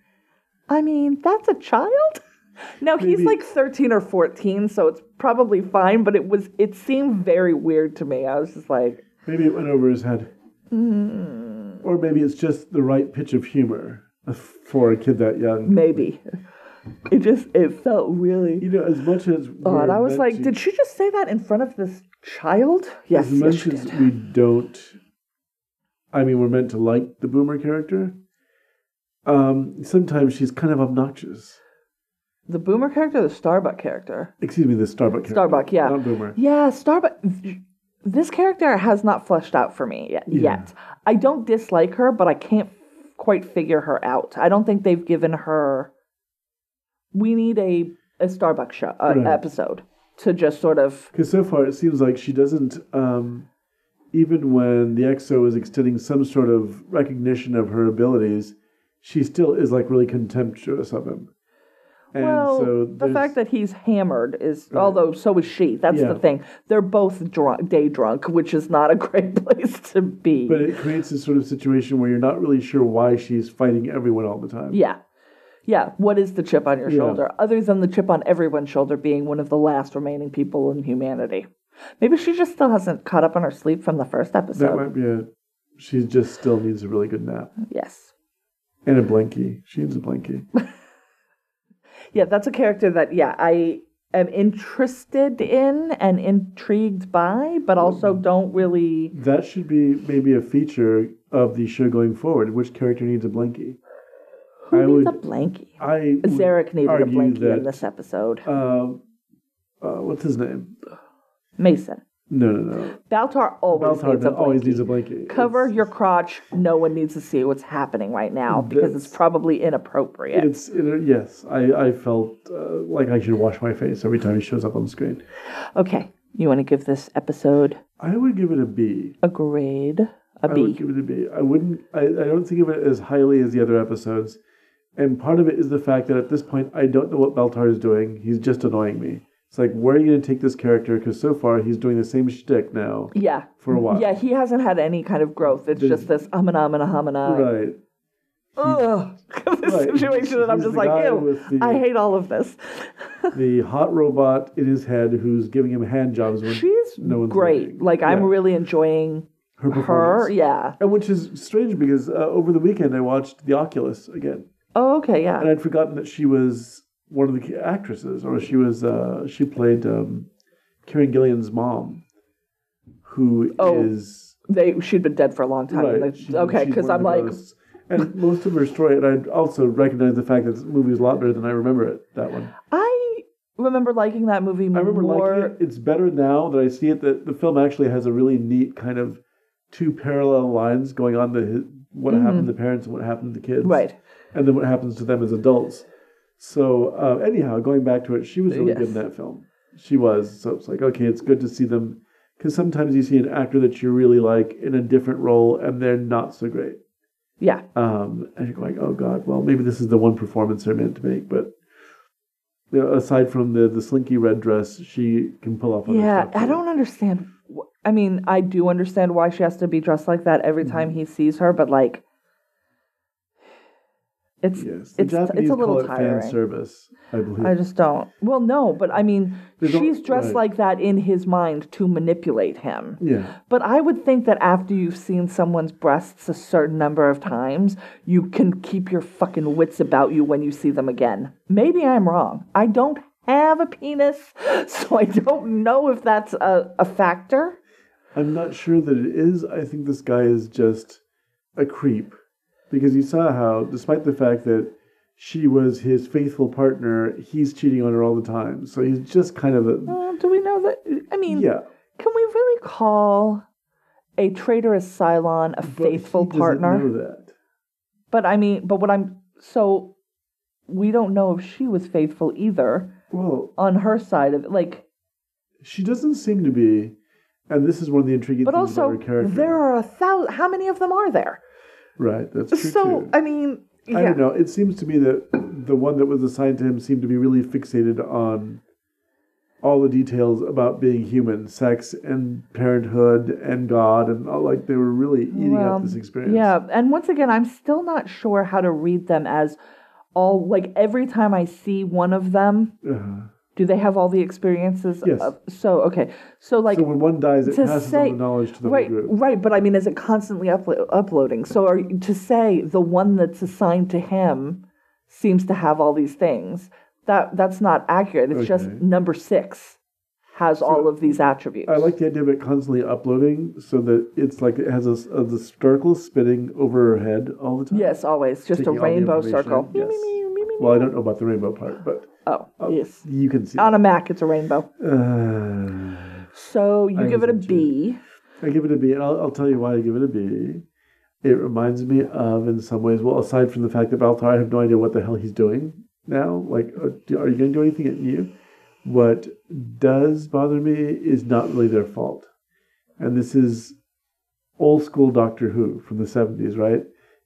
I mean, that's a child? *laughs* *laughs* No, he's Maybe- like 13 or 14, so it's probably fine, but it was it seemed very weird to me. I was just like, Maybe it went over his head. mm, Or maybe it's just the right pitch of humor for a kid that young. maybe. It just it felt really You know, as much as we're I was like, to- did she just say that in front of this child? Yes, as yes, much she as did. we don't, I mean, we're meant to like the Boomer character. Um, sometimes she's kind of obnoxious. The Boomer character, the Starbuck character. Excuse me, the Starbuck character. Starbuck, yeah. Not Boomer. Yeah, Starbuck. This character has not fleshed out for me yet. Yeah. yet. I don't dislike her, but I can't quite figure her out. I don't think they've given her. We need a a Starbuck show uh, Right. episode to just sort of. Because so far it seems like she doesn't, um, even when the EXO is extending some sort of recognition of her abilities, she still is like really contemptuous of him. And well, so the fact that he's hammered is, although so is she. That's Yeah. the thing. They're both drunk, day drunk, which is not a *laughs* great place to be. But it creates this sort of situation where you're not really sure why she's fighting everyone all the time. Yeah. Yeah. What is the chip on your Yeah. shoulder? Other than the chip on everyone's shoulder being one of the last remaining people in humanity. Maybe she just still hasn't caught up on her sleep from the first episode. That might be it. She just still needs a really good nap. yes. And a blankie. She needs a blankie. *laughs* Yeah, that's a character that, yeah, I am interested in and intrigued by, but also don't really. that should be maybe a feature of the show going forward. Which character needs a blankie? Who I needs a would- blankie? I Zarek needed a blankie that, in this episode. Uh, uh, what's his name? Mason. No, no, no. Baltar always Baltar needs a blankie. always needs a blankie. Cover It's- your crotch. No one needs to see what's happening right now because it's probably inappropriate. It's it, yes. I I felt uh, like I should wash my face every time he shows up on the screen. Okay, you want to give this episode I would give it a B. a grade? A I would give it a B. I wouldn't. I, I don't think of it as highly as the other episodes, and part of it is the fact that at this point I don't know what Baltar is doing. He's just annoying me. It's like where are you going to take this character? Because so far he's doing the same shtick now Yeah. for a while. Yeah, he hasn't had any kind of growth. It's just this umana umana humana. Right. Ugh. *laughs* this Right. situation, and I'm just like, ew. the- I hate all of this. *laughs* The hot robot in his head who's giving him hand jobs when She's no great. looking. Like I'm really enjoying her her. Yeah. And which is strange because uh, over the weekend I watched The Oculus again. Oh, okay, yeah. and I'd forgotten that she was one of the actresses, or she was uh, she played um, Karen Gillan's mom, who is Oh, They she'd been dead for a long time. right. Like, she- okay, because I'm like, and most of her story, and I also recognize the fact that this movie is a lot better than I remember it. That one, I remember liking that movie I remember liking it. It's better now that I see it. That the film actually has a really neat kind of two parallel lines going on. The what happened to the parents and what happened to the kids, Mm-hmm. Right. and then what happens to them as adults. So uh, anyhow, going back to it, she was really Yes. good in that film. She was. So it's like okay, it's good to see them because sometimes you see an actor that you really like in a different role and they're not so great. Yeah. Um, and you're going, oh god, well maybe this is the one performance they're meant to make. But you know, aside from the the slinky red dress, she can pull off. Yeah, I don't understand. I mean, I do understand why she has to be dressed like that every time Mm-hmm. he sees her, but like, it's Yes, the it's Japanese it's a little tiring. fan service, I believe. I just don't. Well, no, but I mean, she's dressed right. like that in his mind to manipulate him. yeah, But I would think that after you've seen someone's breasts a certain number of times, you can keep your fucking wits about you when you see them again. Maybe I'm wrong. I don't have a penis, *laughs* so I don't know if that's a, a factor. I'm not sure that it is. I think this guy is just a creep because you saw how, despite the fact that she was his faithful partner, he's cheating on her all the time. So he's just kind of a Uh, do we know that? I mean, yeah. can we really call a traitorous Cylon a but faithful he partner? Know that. But I mean, but what I'm so we don't know if she was faithful either Well, on her side of it. Like, she doesn't seem to be, and this is one of the intriguing but things also about her character. there are a thousand. How many of them are there? Right, that's true So too. I mean, yeah. I don't know. It seems to me that the one that was assigned to him seemed to be really fixated on all the details about being human, sex and parenthood and God, and all, like they were really eating Well, up this experience. Yeah, and once again, I'm still not sure how to read them as all like every time I see one of them, Uh-huh. Do they have all the experiences? Yes. Of, so okay, so like So when one dies, it passes say on the knowledge to the right, group. right. But I mean, is it constantly uplo- uploading? So are to say the one that's assigned to him seems to have all these things that that's not accurate. It's just number six has all of these attributes. I like the idea of it constantly uploading so that it's like it has a, a- the sparkle spinning over her head all the time. yes, always just a Taking the rainbow circle. yes. Me, me, me, me, me. Well, I don't know about the rainbow part, but Oh, yes. you can see. On a Mac, it's a rainbow. Uh, So you I give it a listen to give it a B, and I'll, I'll tell you why I give it a B. It reminds me of, in some ways, well, aside from the fact that Baltar, I have no idea what the hell he's doing now. Like, uh, are you going to do anything at new? What does bother me is not really their fault. And this is old school Doctor Who from the 70s, right?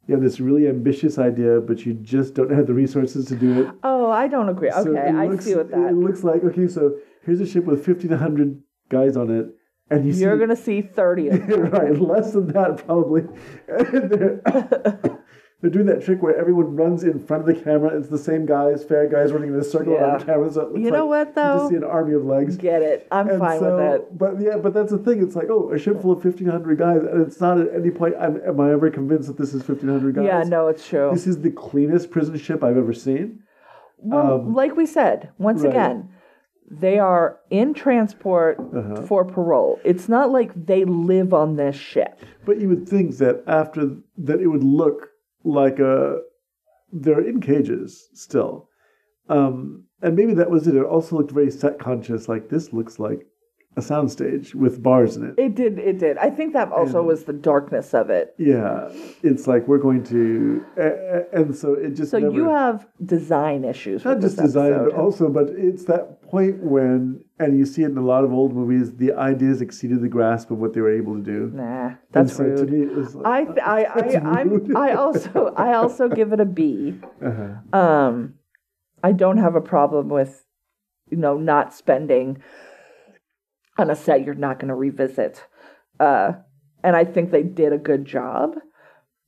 You have this really ambitious idea, but you just don't have the resources to do it. Oh, I don't agree. So Okay, it I looks- see what It that. looks like, okay, so here's a ship with 1,500 guys on it, and you you're gonna see thirty of *laughs* them. right, less than that probably. *laughs* *laughs* They're, doing that trick where everyone runs in front of the camera. It's the same guys, fair guys running in a circle around the camera. So it looks You know like what, though? You just see an army of legs. Get it? I'm And fine so- with it. But yeah, but that's the thing. It's like, oh, a ship full of fifteen hundred guys, and it's not at any point. I'm, am I ever convinced that this is fifteen hundred guys? Yeah, no, it's true. This is the cleanest prison ship I've ever seen. Well, like we said, once right. again, they are in transport Uh-huh. for parole. It's not like they live on this ship. But you would think that after that, it would look like a they're in cages still, um, and maybe that was it. It also looked very set conscious. Like this looks like a soundstage with bars in it. It did. It did. I think that also And- was the darkness of it. Yeah, it's like we're going to, and so it just So never, you have design issues. not just design, but also, but it's that point when, and you see it in a lot of old movies, the ideas exceeded the grasp of what they were able to do. Nah, that's so rude. To me, it was like, I th- I I *laughs* rude. I also I also give it a B. uh-huh. Um, I don't have a problem with, you know, not spending on a set you're not going to revisit. Uh, and I think they did a good job.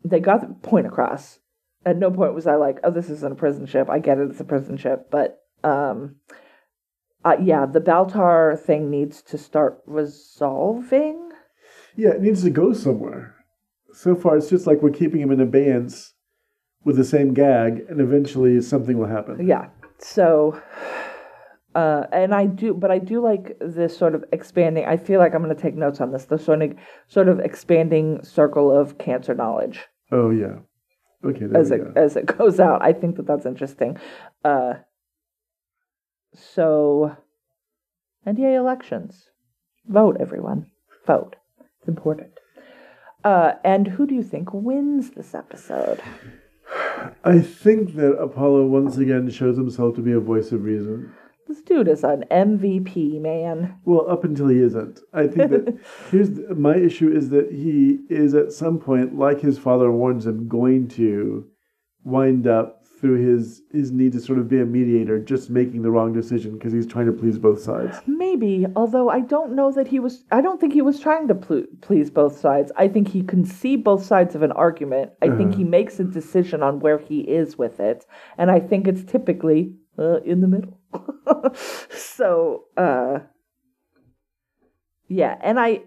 They got the point across. At no point was I like, oh, this isn't a prison ship. I get it, it's a prison ship, but um, uh, yeah, the Baltar thing needs to start resolving. Yeah, it needs to go somewhere. So far, it's just like we're keeping him in abeyance with the same gag, and eventually something will happen. Yeah. So, uh, and I do, but I do like this sort of expanding. I feel like I'm going to take notes on this. The sort of sort of expanding circle of cancer knowledge Oh yeah. Okay. There as we it go. as it *laughs* goes out. I think that that's interesting. Uh, so, NDA elections, vote everyone, vote. It's important. Uh, and who do you think wins this episode? *sighs* I think that Apollo once again shows himself to be a voice of reason. This dude is an MVP, man. Well, up until he isn't. I think that *laughs* here's the, my issue is that he is at some point, like his father warns him, going to wind up through his his need to sort of be a mediator, just making the wrong decision because he's trying to please both sides. Maybe, although I don't know that he was. I don't think he was trying to pl- please both sides. I think he can see both sides of an argument. I think uh-huh. he makes a decision on where he is with it, and I think it's typically uh, in the middle. *laughs* so, uh, yeah, and I,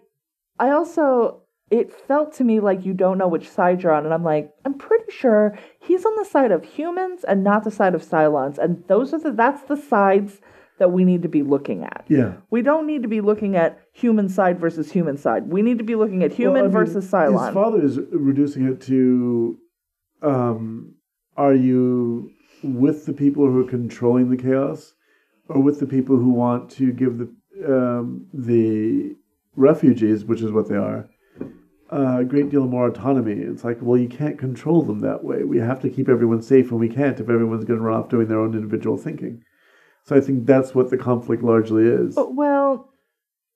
I also. It felt to me like you don't know which side you're on, and I'm like, I'm pretty sure he's on the side of humans and not the side of Cylons, and those are the that's the sides that we need to be looking at. Yeah. We don't need to be looking at human side versus human side. We need to be looking at human Well, I mean, versus Cylon. His father is reducing it to um, are you with the people who are controlling the chaos or with the people who want to give the, um, the refugees, which is what they are, a great deal more autonomy? It's like, well, you can't control them that way. We have to keep everyone safe, and we can't if everyone's going to run off doing their own individual thinking. So I think that's what the conflict largely is. Well,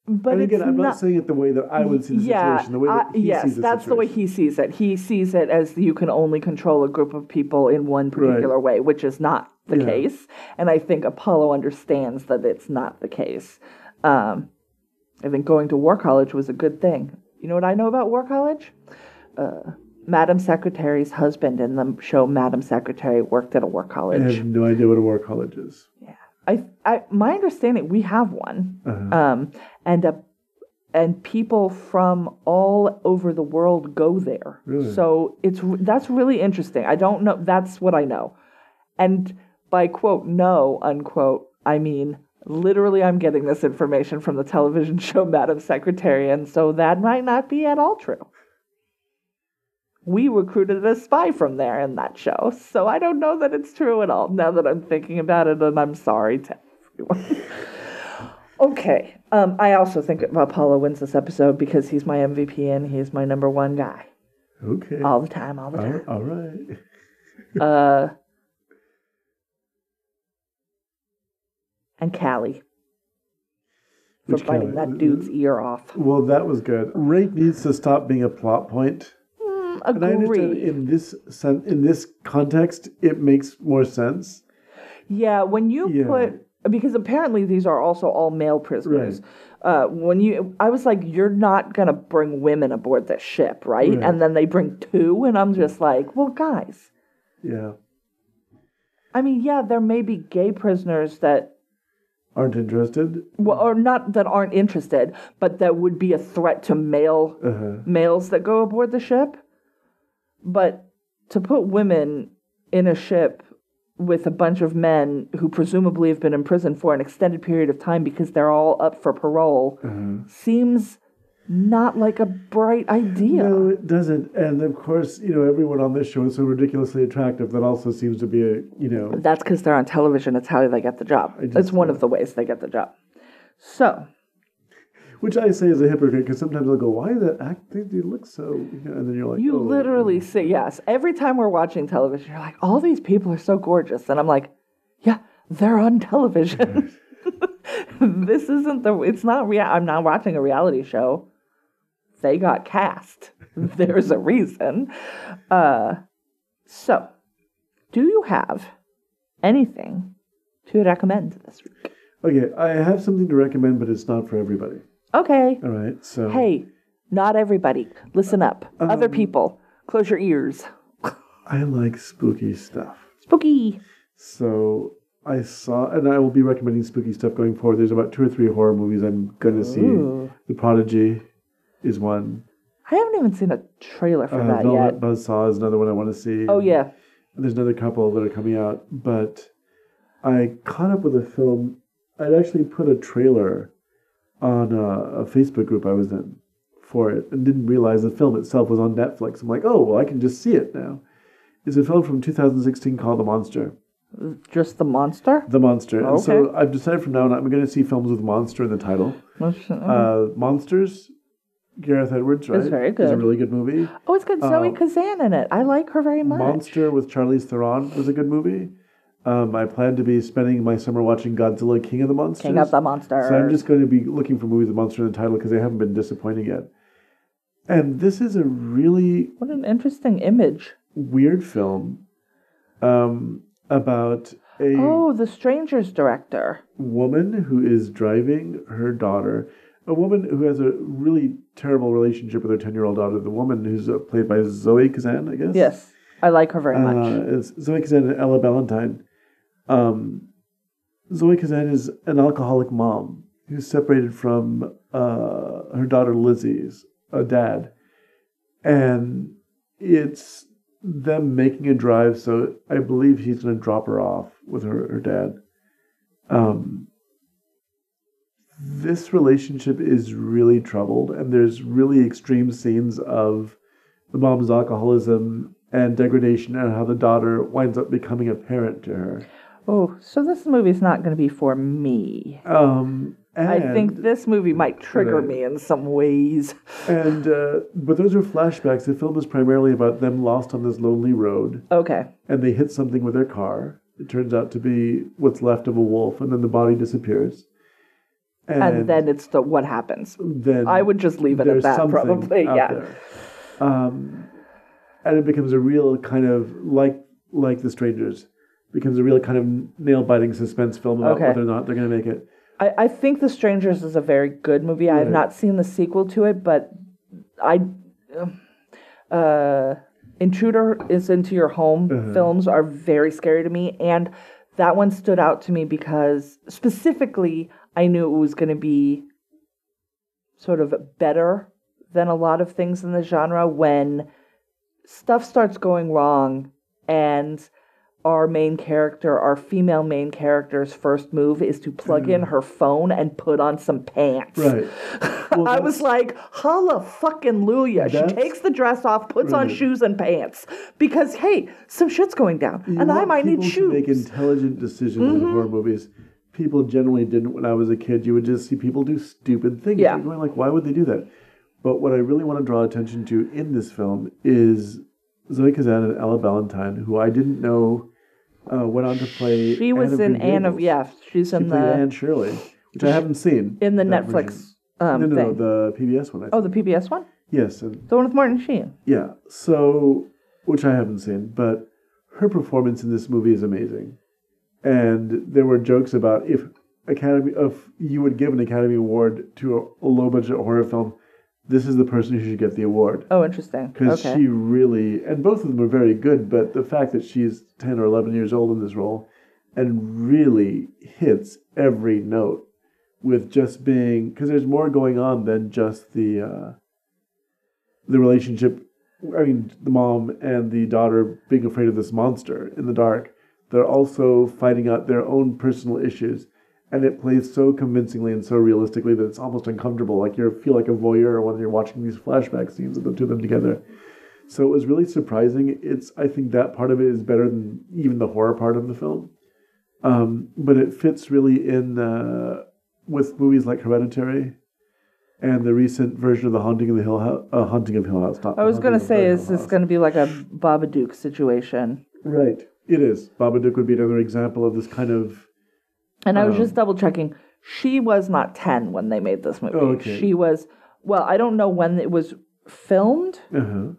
but and again, I'm not, not. saying it the way that I would see the yeah, situation, the way that he yes, sees the that's the way he sees it. He sees it as you can only control a group of people in one particular way, which is not the Yeah. case. And I think Apollo understands that it's not the case. Um, I think going to War College was a good thing. You know what I know about War College? Uh, Madam Secretary's husband in the show Madam Secretary worked at a war college. I have no idea what a war college is. I, I, my understanding, we have one, Uh-huh. um, and uh, and people from all over the world go there. Really? So it's that's really interesting. I don't know. That's what I know, and by quote no unquote, I mean literally. I'm getting this information from the television *laughs* show Madam Secretary, and so that might not be at all true. We recruited a spy from there in that show, so I don't know that it's true at all. Now that I'm thinking about it, and I'm sorry to everyone. *laughs* okay, um, I also think that Apollo wins this episode because he's my MVP and he's my number one guy Okay. all the time, all the time. all right. *laughs* Uh, and Callie for Which biting that dude's ear off. Well, that was good. Rape needs to stop being a plot point. And I understand agree. in this sen- in this context, it makes more sense. Yeah, when you Yeah. put because apparently these are also all male prisoners. Uh, when you, I was like, you're not gonna bring women aboard this ship, right? Right. And then they bring two, and I'm just like, well, guys. Yeah. I mean, yeah, there may be gay prisoners that, Aren't interested. well, or not that aren't interested, but that would be a threat to male Uh-huh. males that go aboard the ship. But to put women in a ship with a bunch of men who presumably have been in prison for an extended period of time because they're all up for parole Uh-huh. seems not like a bright idea. No, it doesn't. And of course, you know, everyone on this show is so ridiculously attractive. That also seems to be a, you know, That's because they're on television. It's how they get the job. It's one of the ways they get the job. So, which I say is a hypocrite because sometimes I'll go, "Why that act? They, they look so," you know, and then you're like, you oh, literally say yes. Every time we're watching television, you're like, all these people are so gorgeous. And I'm like, yeah, they're on television. *laughs* this isn't the, it's not real. I'm not watching a reality show. They got cast. *laughs* There's a reason. Uh, so, do you have anything to recommend this week? Okay, I have something to recommend, but it's not for everybody. Okay. All right, so Hey, not everybody. Listen up. Other Um, people, close your ears. I like spooky stuff. Spooky. So I saw, and I will be recommending spooky stuff going forward. There's about two or three horror movies I'm going to see. The Prodigy is one. I haven't even seen a trailer for Uh, that Velvet yet. Buzzsaw is another one I want to see. Oh yeah, There's another couple that are coming out, but I caught up with a film. I'd actually put a trailer on a, a Facebook group I was in for it and didn't realize the film itself was on Netflix. I'm like, oh, well, I can just see it now. It's a film from 2016 called The Monster. Just the monster. The Monster. Okay. And so I've decided from now on I'm going to see films with monster in the title. Uh, Monsters, Gareth Edwards, right? It's very good. It's a really good movie. oh, it's got Zoe um, Kazan in it. I like her very much. Monster with Charlize Theron was a good movie. Um, I plan to be spending my summer watching Godzilla King of the Monsters. King of the Monsters. So I'm just going to be looking for movies with monster in the title because they haven't been disappointing yet. And this is a really What an interesting image. weird film um, about a Oh, the Strangers director. woman who is driving her daughter, a woman who has a really terrible relationship with her 10 year old daughter, the woman who's uh, played by Zoe Kazan, I guess. Yes, I like her very much. Uh, it's Zoe Kazan and Ella Ballentine. Um, Zoe Kazan is an alcoholic mom who's separated from uh, her daughter Lizzie's a dad, and it's them making a drive. So I believe he's going to drop her off with her, her dad. Um, this relationship is really troubled, and there's really extreme scenes of the mom's alcoholism and degradation, and how the daughter winds up becoming a parent to her. Oh, so this movie's not going to be for me. Um, and, I think this movie might trigger me in some ways. and uh, but those are flashbacks. The film is primarily about them lost on this lonely road, Okay. and they hit something with their car. It turns out to be what's left of a wolf, and then the body disappears. And, then it's the what happens. then I would just leave it at that, probably. Yeah. Um, and it becomes a real kind of like like the strangers becomes a real kind of nail biting suspense film about Okay. whether or not they're going to make it. I, I think The Strangers is a very good movie. I have not seen the sequel to it, but I. Uh, Intruder is into your home Uh-huh. films are very scary to me, and that one stood out to me because specifically I knew it was going to be sort of better than a lot of things in the genre when stuff starts going wrong and our main character, our female main character's first move is to plug in her phone and put on some pants. Mm. Right. *laughs* Well, I was like, holla fucking Luya. She takes the dress off, puts on shoes and pants. Because, hey, some shit's going down. You and I might need make shoes. Mm-hmm. intelligent decisions in horror movies. People generally didn't when I was a kid. You would just see people do stupid things. Yeah. You're going like, why would they do that? But what I really want to draw attention to in this film is Zoe Kazan and Ella Ballentine, who I didn't know uh, went on to play. she was Anne in Anne of, yeah, she's She in the, Anne Shirley, which I haven't seen. in the Netflix um, no, no, thing. no, the PBS one. I oh, the PBS one? yes, and The one with Martin Sheen. yeah. So, which I haven't seen, but her performance in this movie is amazing. And there were jokes about if Academy, if you would give an Academy Award to a, a low budget horror film, this is the person who should get the award Oh, interesting. because Okay. she really, and both of them are very good. But the fact that she's ten or eleven years old in this role, and really hits every note with just being because there's more going on than just the uh, the relationship. I mean, the mom and the daughter being afraid of this monster in the dark. They're also fighting out their own personal issues, and it plays so convincingly and so realistically that it's almost uncomfortable. Like you feel like a voyeur when you're watching these flashback scenes of the two of them together. So it was really surprising. It's I think that part of it is better than even the horror part of the film, um, but it fits really in uh, with movies like Hereditary and the recent version of the Haunting of the Hill House. Uh, Haunting of Hill House. I was going to say, is this going to be like a Babadook situation? right? It is. Babadook would be another example of this kind of. And I was Um, just double checking. She was not 10 when they made this movie. Okay. She was, well, I don't know when it was filmed. Uh-huh.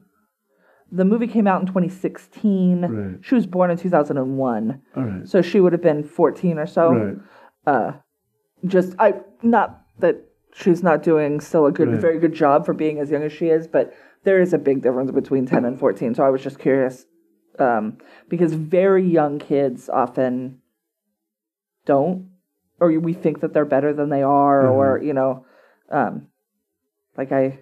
The movie came out in 2016. Right. She was born in 2001. All right. So she would have been 14 or so. Right. Just, I, not that she's not doing still a good, Right. very good job for being as young as she is, but there is a big difference between 10 and 14. So I was just curious um, because very young kids often don't, or we think that they're better than they are, or, you know, um, like I,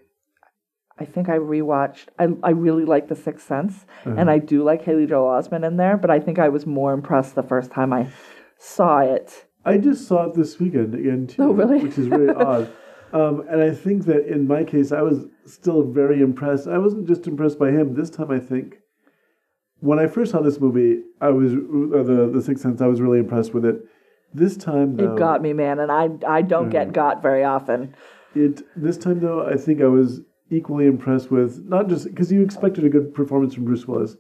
I think I rewatched. I I really like The Sixth Sense, Uh-huh. and I do like Haley Joel Osment in there. But I think I was more impressed the first time I saw it. I just saw it this weekend again too. Oh, really? Which is really *laughs* odd. Um, and I think that in my case, I was still very impressed. I wasn't just impressed by him. This time, I think when I first saw this movie, I was uh, the the Sixth Sense. I was really impressed with it. This time, though, It got me, man, and I I don't get got very often. It this time though, I think I was equally impressed with not just because you expected a good performance from Bruce Willis.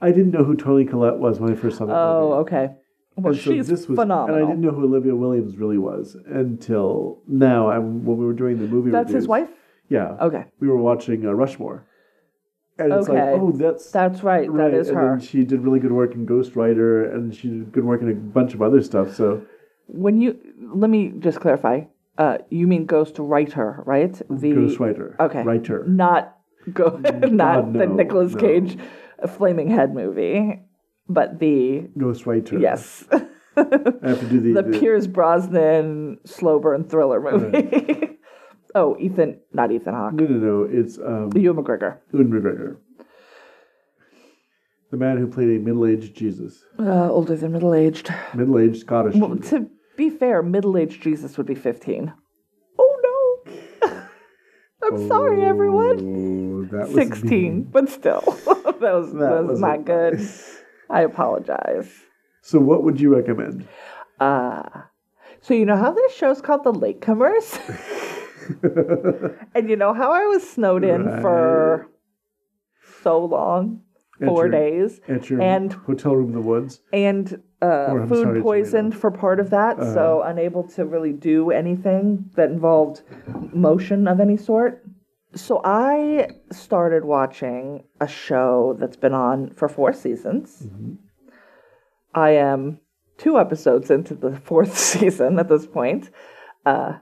I didn't know who Toni Collette was when I first saw that Oh, movie. okay. Well, And so she's this was, phenomenal. and I didn't know who Olivia Williams really was until now. I, when we were doing the movie, That's his wife. Yeah. Okay, We were watching uh, Rushmore, and it's like, Okay. oh, that's that's right. right. That is and her. she did really good work in Ghost Rider, and she did good work in a bunch of other stuff. So When you let me just clarify. Uh, you mean Ghost Writer, right? The Ghost Rider, Okay. writer. not go *laughs* not the no, Nicolas no. Cage Flaming Head movie, but the Ghost Rider. yes, I have to do the, *laughs* the Pierce Brosnan slow burn thriller movie. *laughs* oh, Ethan, not Ethan Hawke, No, no, no. It's um, Ewan McGregor. Ewan McGregor, the man who played a middle-aged Jesus, Uh, older than middle aged. middle-aged Scottish. Well, Jesus. to be fair, middle aged Jesus would be fifteen. Oh no! *laughs* I'm sorry, everyone. Oh, that was 16, mean. but still, *laughs* that was, that was wasn't not good. nice. I apologize. So, what would you recommend? Uh, so you know how this show's called The Latecomers? *laughs* *laughs* and you know how I was snowed in for so long? At Four your- days. At your And- hotel room in the woods. And uh, Or, food sorry, poisoned for part of that, so unable to really do anything that involved motion of any sort. So I started watching a show that's been on for four seasons. I am two episodes into the *laughs* fourth *laughs* season at this point, uh,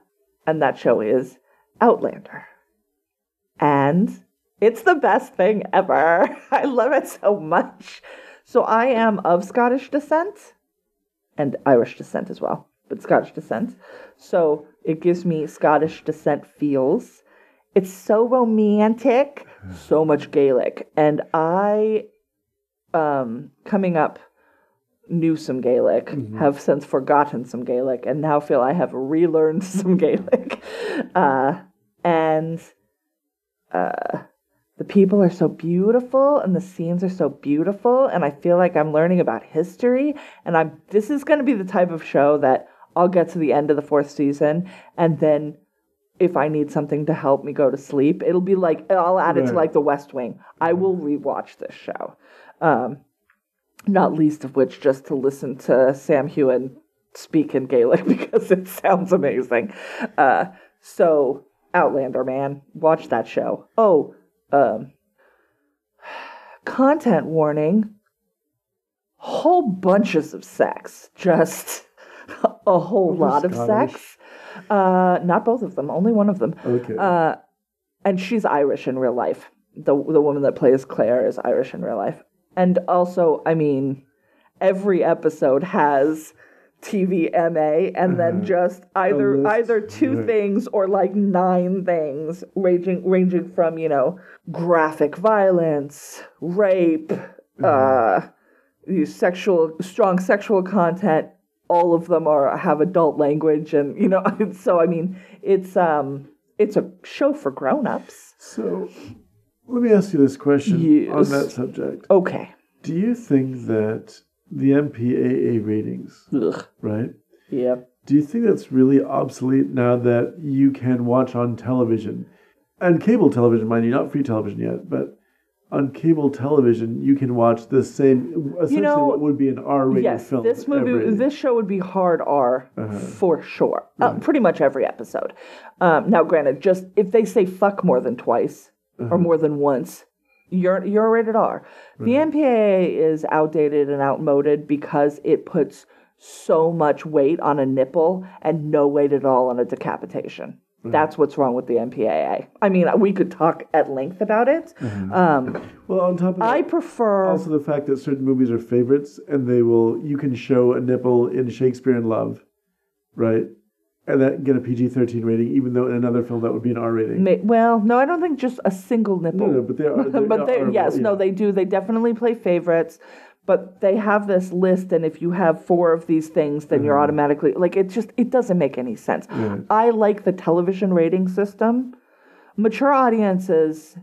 and that show is Outlander. And it's the best thing ever. *laughs* I love it so much. So I am of Scottish descent and Irish descent as well, but Scottish descent. So it gives me Scottish descent feels. It's so romantic, so much Gaelic. And I, um, coming up, knew some Gaelic, have since forgotten some Gaelic, and now feel I have relearned *laughs* some Gaelic. Uh, and uh, the people are so beautiful, and the scenes are so beautiful, and I feel like I'm learning about history. And I'm this is going to be the type of show that I'll get to the end of the fourth season, and then if I need something to help me go to sleep, it'll be like I'll add it to like The West Wing. I will rewatch this show. Um, not least of which just to listen to Sam Heughan speak in Gaelic *laughs* because it sounds amazing. Uh, so Outlander, man, watch that show. Oh, um, content warning: whole bunches of sex, just *laughs* a whole lot of sex. Uh, not both of them, only one of them. Okay. Uh, and she's Irish in real life. The the woman that plays Claire is Irish in real life. And also, I mean, every episode has TVMA and then just either either two right. things or like nine things ranging ranging from, you know, graphic violence, rape, uh you sexual strong sexual content. All of them are have adult language and you know *laughs* so i mean it's um it's a show for grown-ups. So, let me ask you this question on that subject. okay Do you think that the MPAA ratings, Ugh. right? yeah Do you think that's really obsolete now that you can watch on television? And cable television, mind you, not free television yet, but on cable television, you can watch the same, essentially know, what would be an R rated yes film. this movie every- this show would be hard r Uh-huh. for sure uh, pretty much every episode um, now granted just if they say fuck more than twice Uh-huh. or more than once. You're you're rated r. The mpaa is outdated and outmoded because it puts so much weight on a nipple and no weight at all on a decapitation. That's what's wrong with the mpaa i mean we could talk at length about it. Um, well, on top of that, i prefer also the fact that certain movies are favorites and they will, you can show a nipple in Shakespeare in Love, right? And that get a PG thirteen rating, even though in another film that would be an R rating. Ma- well, no, I don't think just a single nipple. No, no, but they are. *laughs* They but they, yes, no, they do. They definitely play favorites, but they have this list, and if you have four of these things, then you're mm-hmm. automatically like it. Just it doesn't make any sense. I like the television rating system. Mature audiences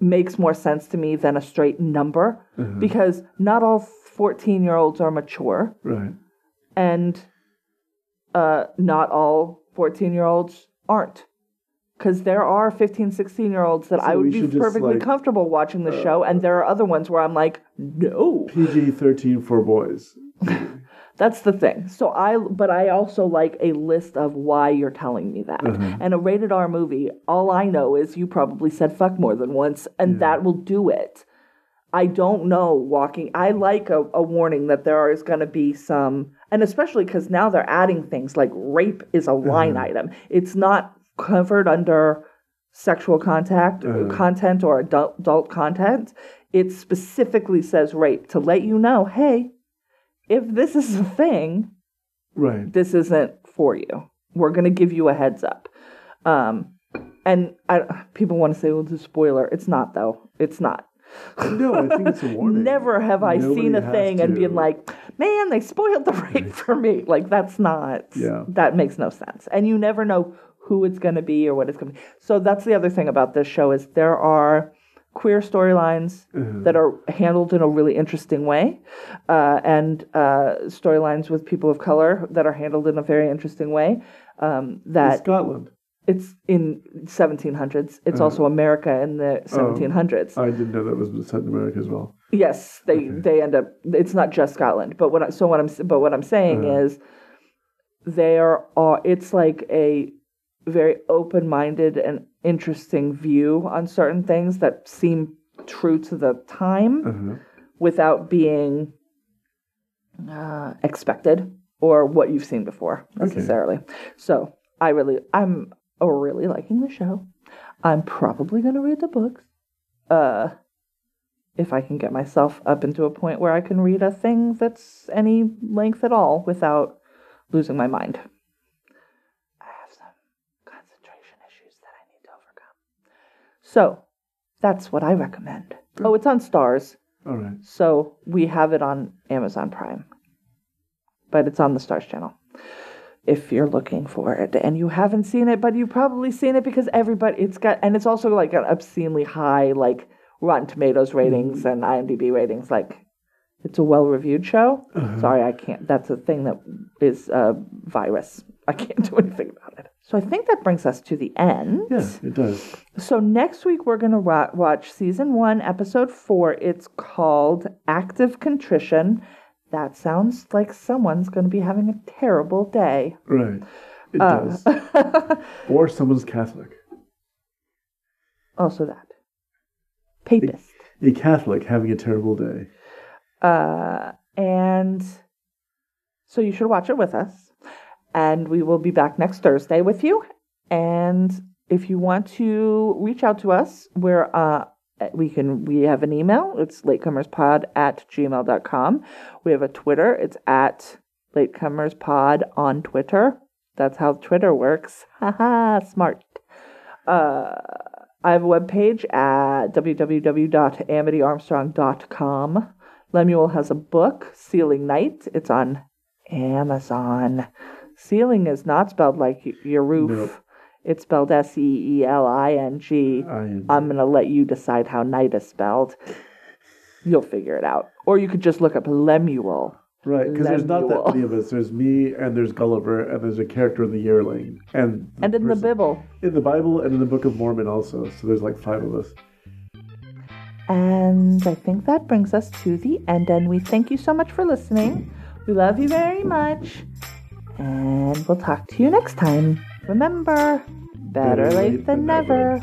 makes more sense to me than a straight number uh-huh. because not all 14 year olds are mature Right. and uh, not all 14 year olds aren't. Because there are 15, 16 year olds that I would be perfectly like, uh, comfortable watching the show, and there are other ones where I'm like, no. PG thirteen for boys. *laughs* That's the thing. So I, but I also like a list of why you're telling me that. And a rated R movie, all I know is you probably said fuck more than once, and that will do it. I don't know walking. I like a, a warning that there is going to be some, and especially because now they're adding things like rape is a line item. It's not covered under sexual contact content or adult, adult content. It specifically says rape to let you know, hey, if this is a thing, Right. this isn't for you. We're going to give you a heads up. Um, and I, people want to say, well, it's a spoiler. It's not, though. It's not. No, I think it's a *laughs* warning. Never have I Nobody seen a thing and to. been like, man, they spoiled the rape for me. Like, that's not, Yeah. that makes no sense. And you never know who it's going to be or what it's going to be. So that's the other thing about this show is there are queer storylines Uh-huh. that are handled in a really interesting way uh, and uh, storylines with people of color that are handled in a very interesting way um, that Scotland. It's in 1700s it's also america in the 1700s I didn't know that was set in America as well. yes they they end up it's not just scotland but what I, so what i'm s- but what i'm saying is there are it's like a very open-minded and interesting view on certain things that seem true to the time Uh-huh. without being uh, expected or what you've seen before necessarily. So I really, I'm really liking the show. I'm probably going to read the books. Uh, if I can get myself up into a point where I can read a thing that's any length at all without losing my mind. I have some concentration issues that I need to overcome. So that's what I recommend. Oh, it's on Starz. All right. So we have it on Amazon Prime, but it's on the Starz channel. If you're looking for it and you haven't seen it, but you've probably seen it because everybody, it's got, and it's also like an obscenely high, like Rotten Tomatoes ratings mm-hmm. and IMDb ratings. Like, it's a well reviewed show. Uh-huh. Sorry, I can't, that's a thing that is a virus. I can't *laughs* do anything about it. So I think that brings us to the end. Yeah, it does. So next week we're going to wa- watch season one, episode four. It's called Act of Contrition. That sounds like someone's going to be having a terrible day. Right. It Uh. does. *laughs* Or someone's Catholic. Also that. Papist. A Catholic having a terrible day. Uh, and so you should watch it with us. And we will be back next Thursday with you. And if you want to reach out to us, we're uh we can we have an email. It's latecomerspod at gmail.com. We have a Twitter. It's at latecomerspod on Twitter. That's how Twitter works. *laughs* Haha, smart. Uh I have a webpage at www.amityarmstrong.com. Lemuel has a book, Seeling Night. It's on Amazon. Seeling is not spelled like your roof. Nope. It's spelled S E E L I N G. I'm going to let you decide how night is spelled. You'll figure it out. Or you could just look up Lemuel. Right, because there's not that many of us. There's me, and there's Gulliver, and there's a character in the Yearling, and And in the Bible. in the Bible, and in the Book of Mormon also. So there's like five of us. And I think that brings us to the end. And we thank you so much for listening. We love you very much. And we'll talk to you next time. Remember, better, late, than, never.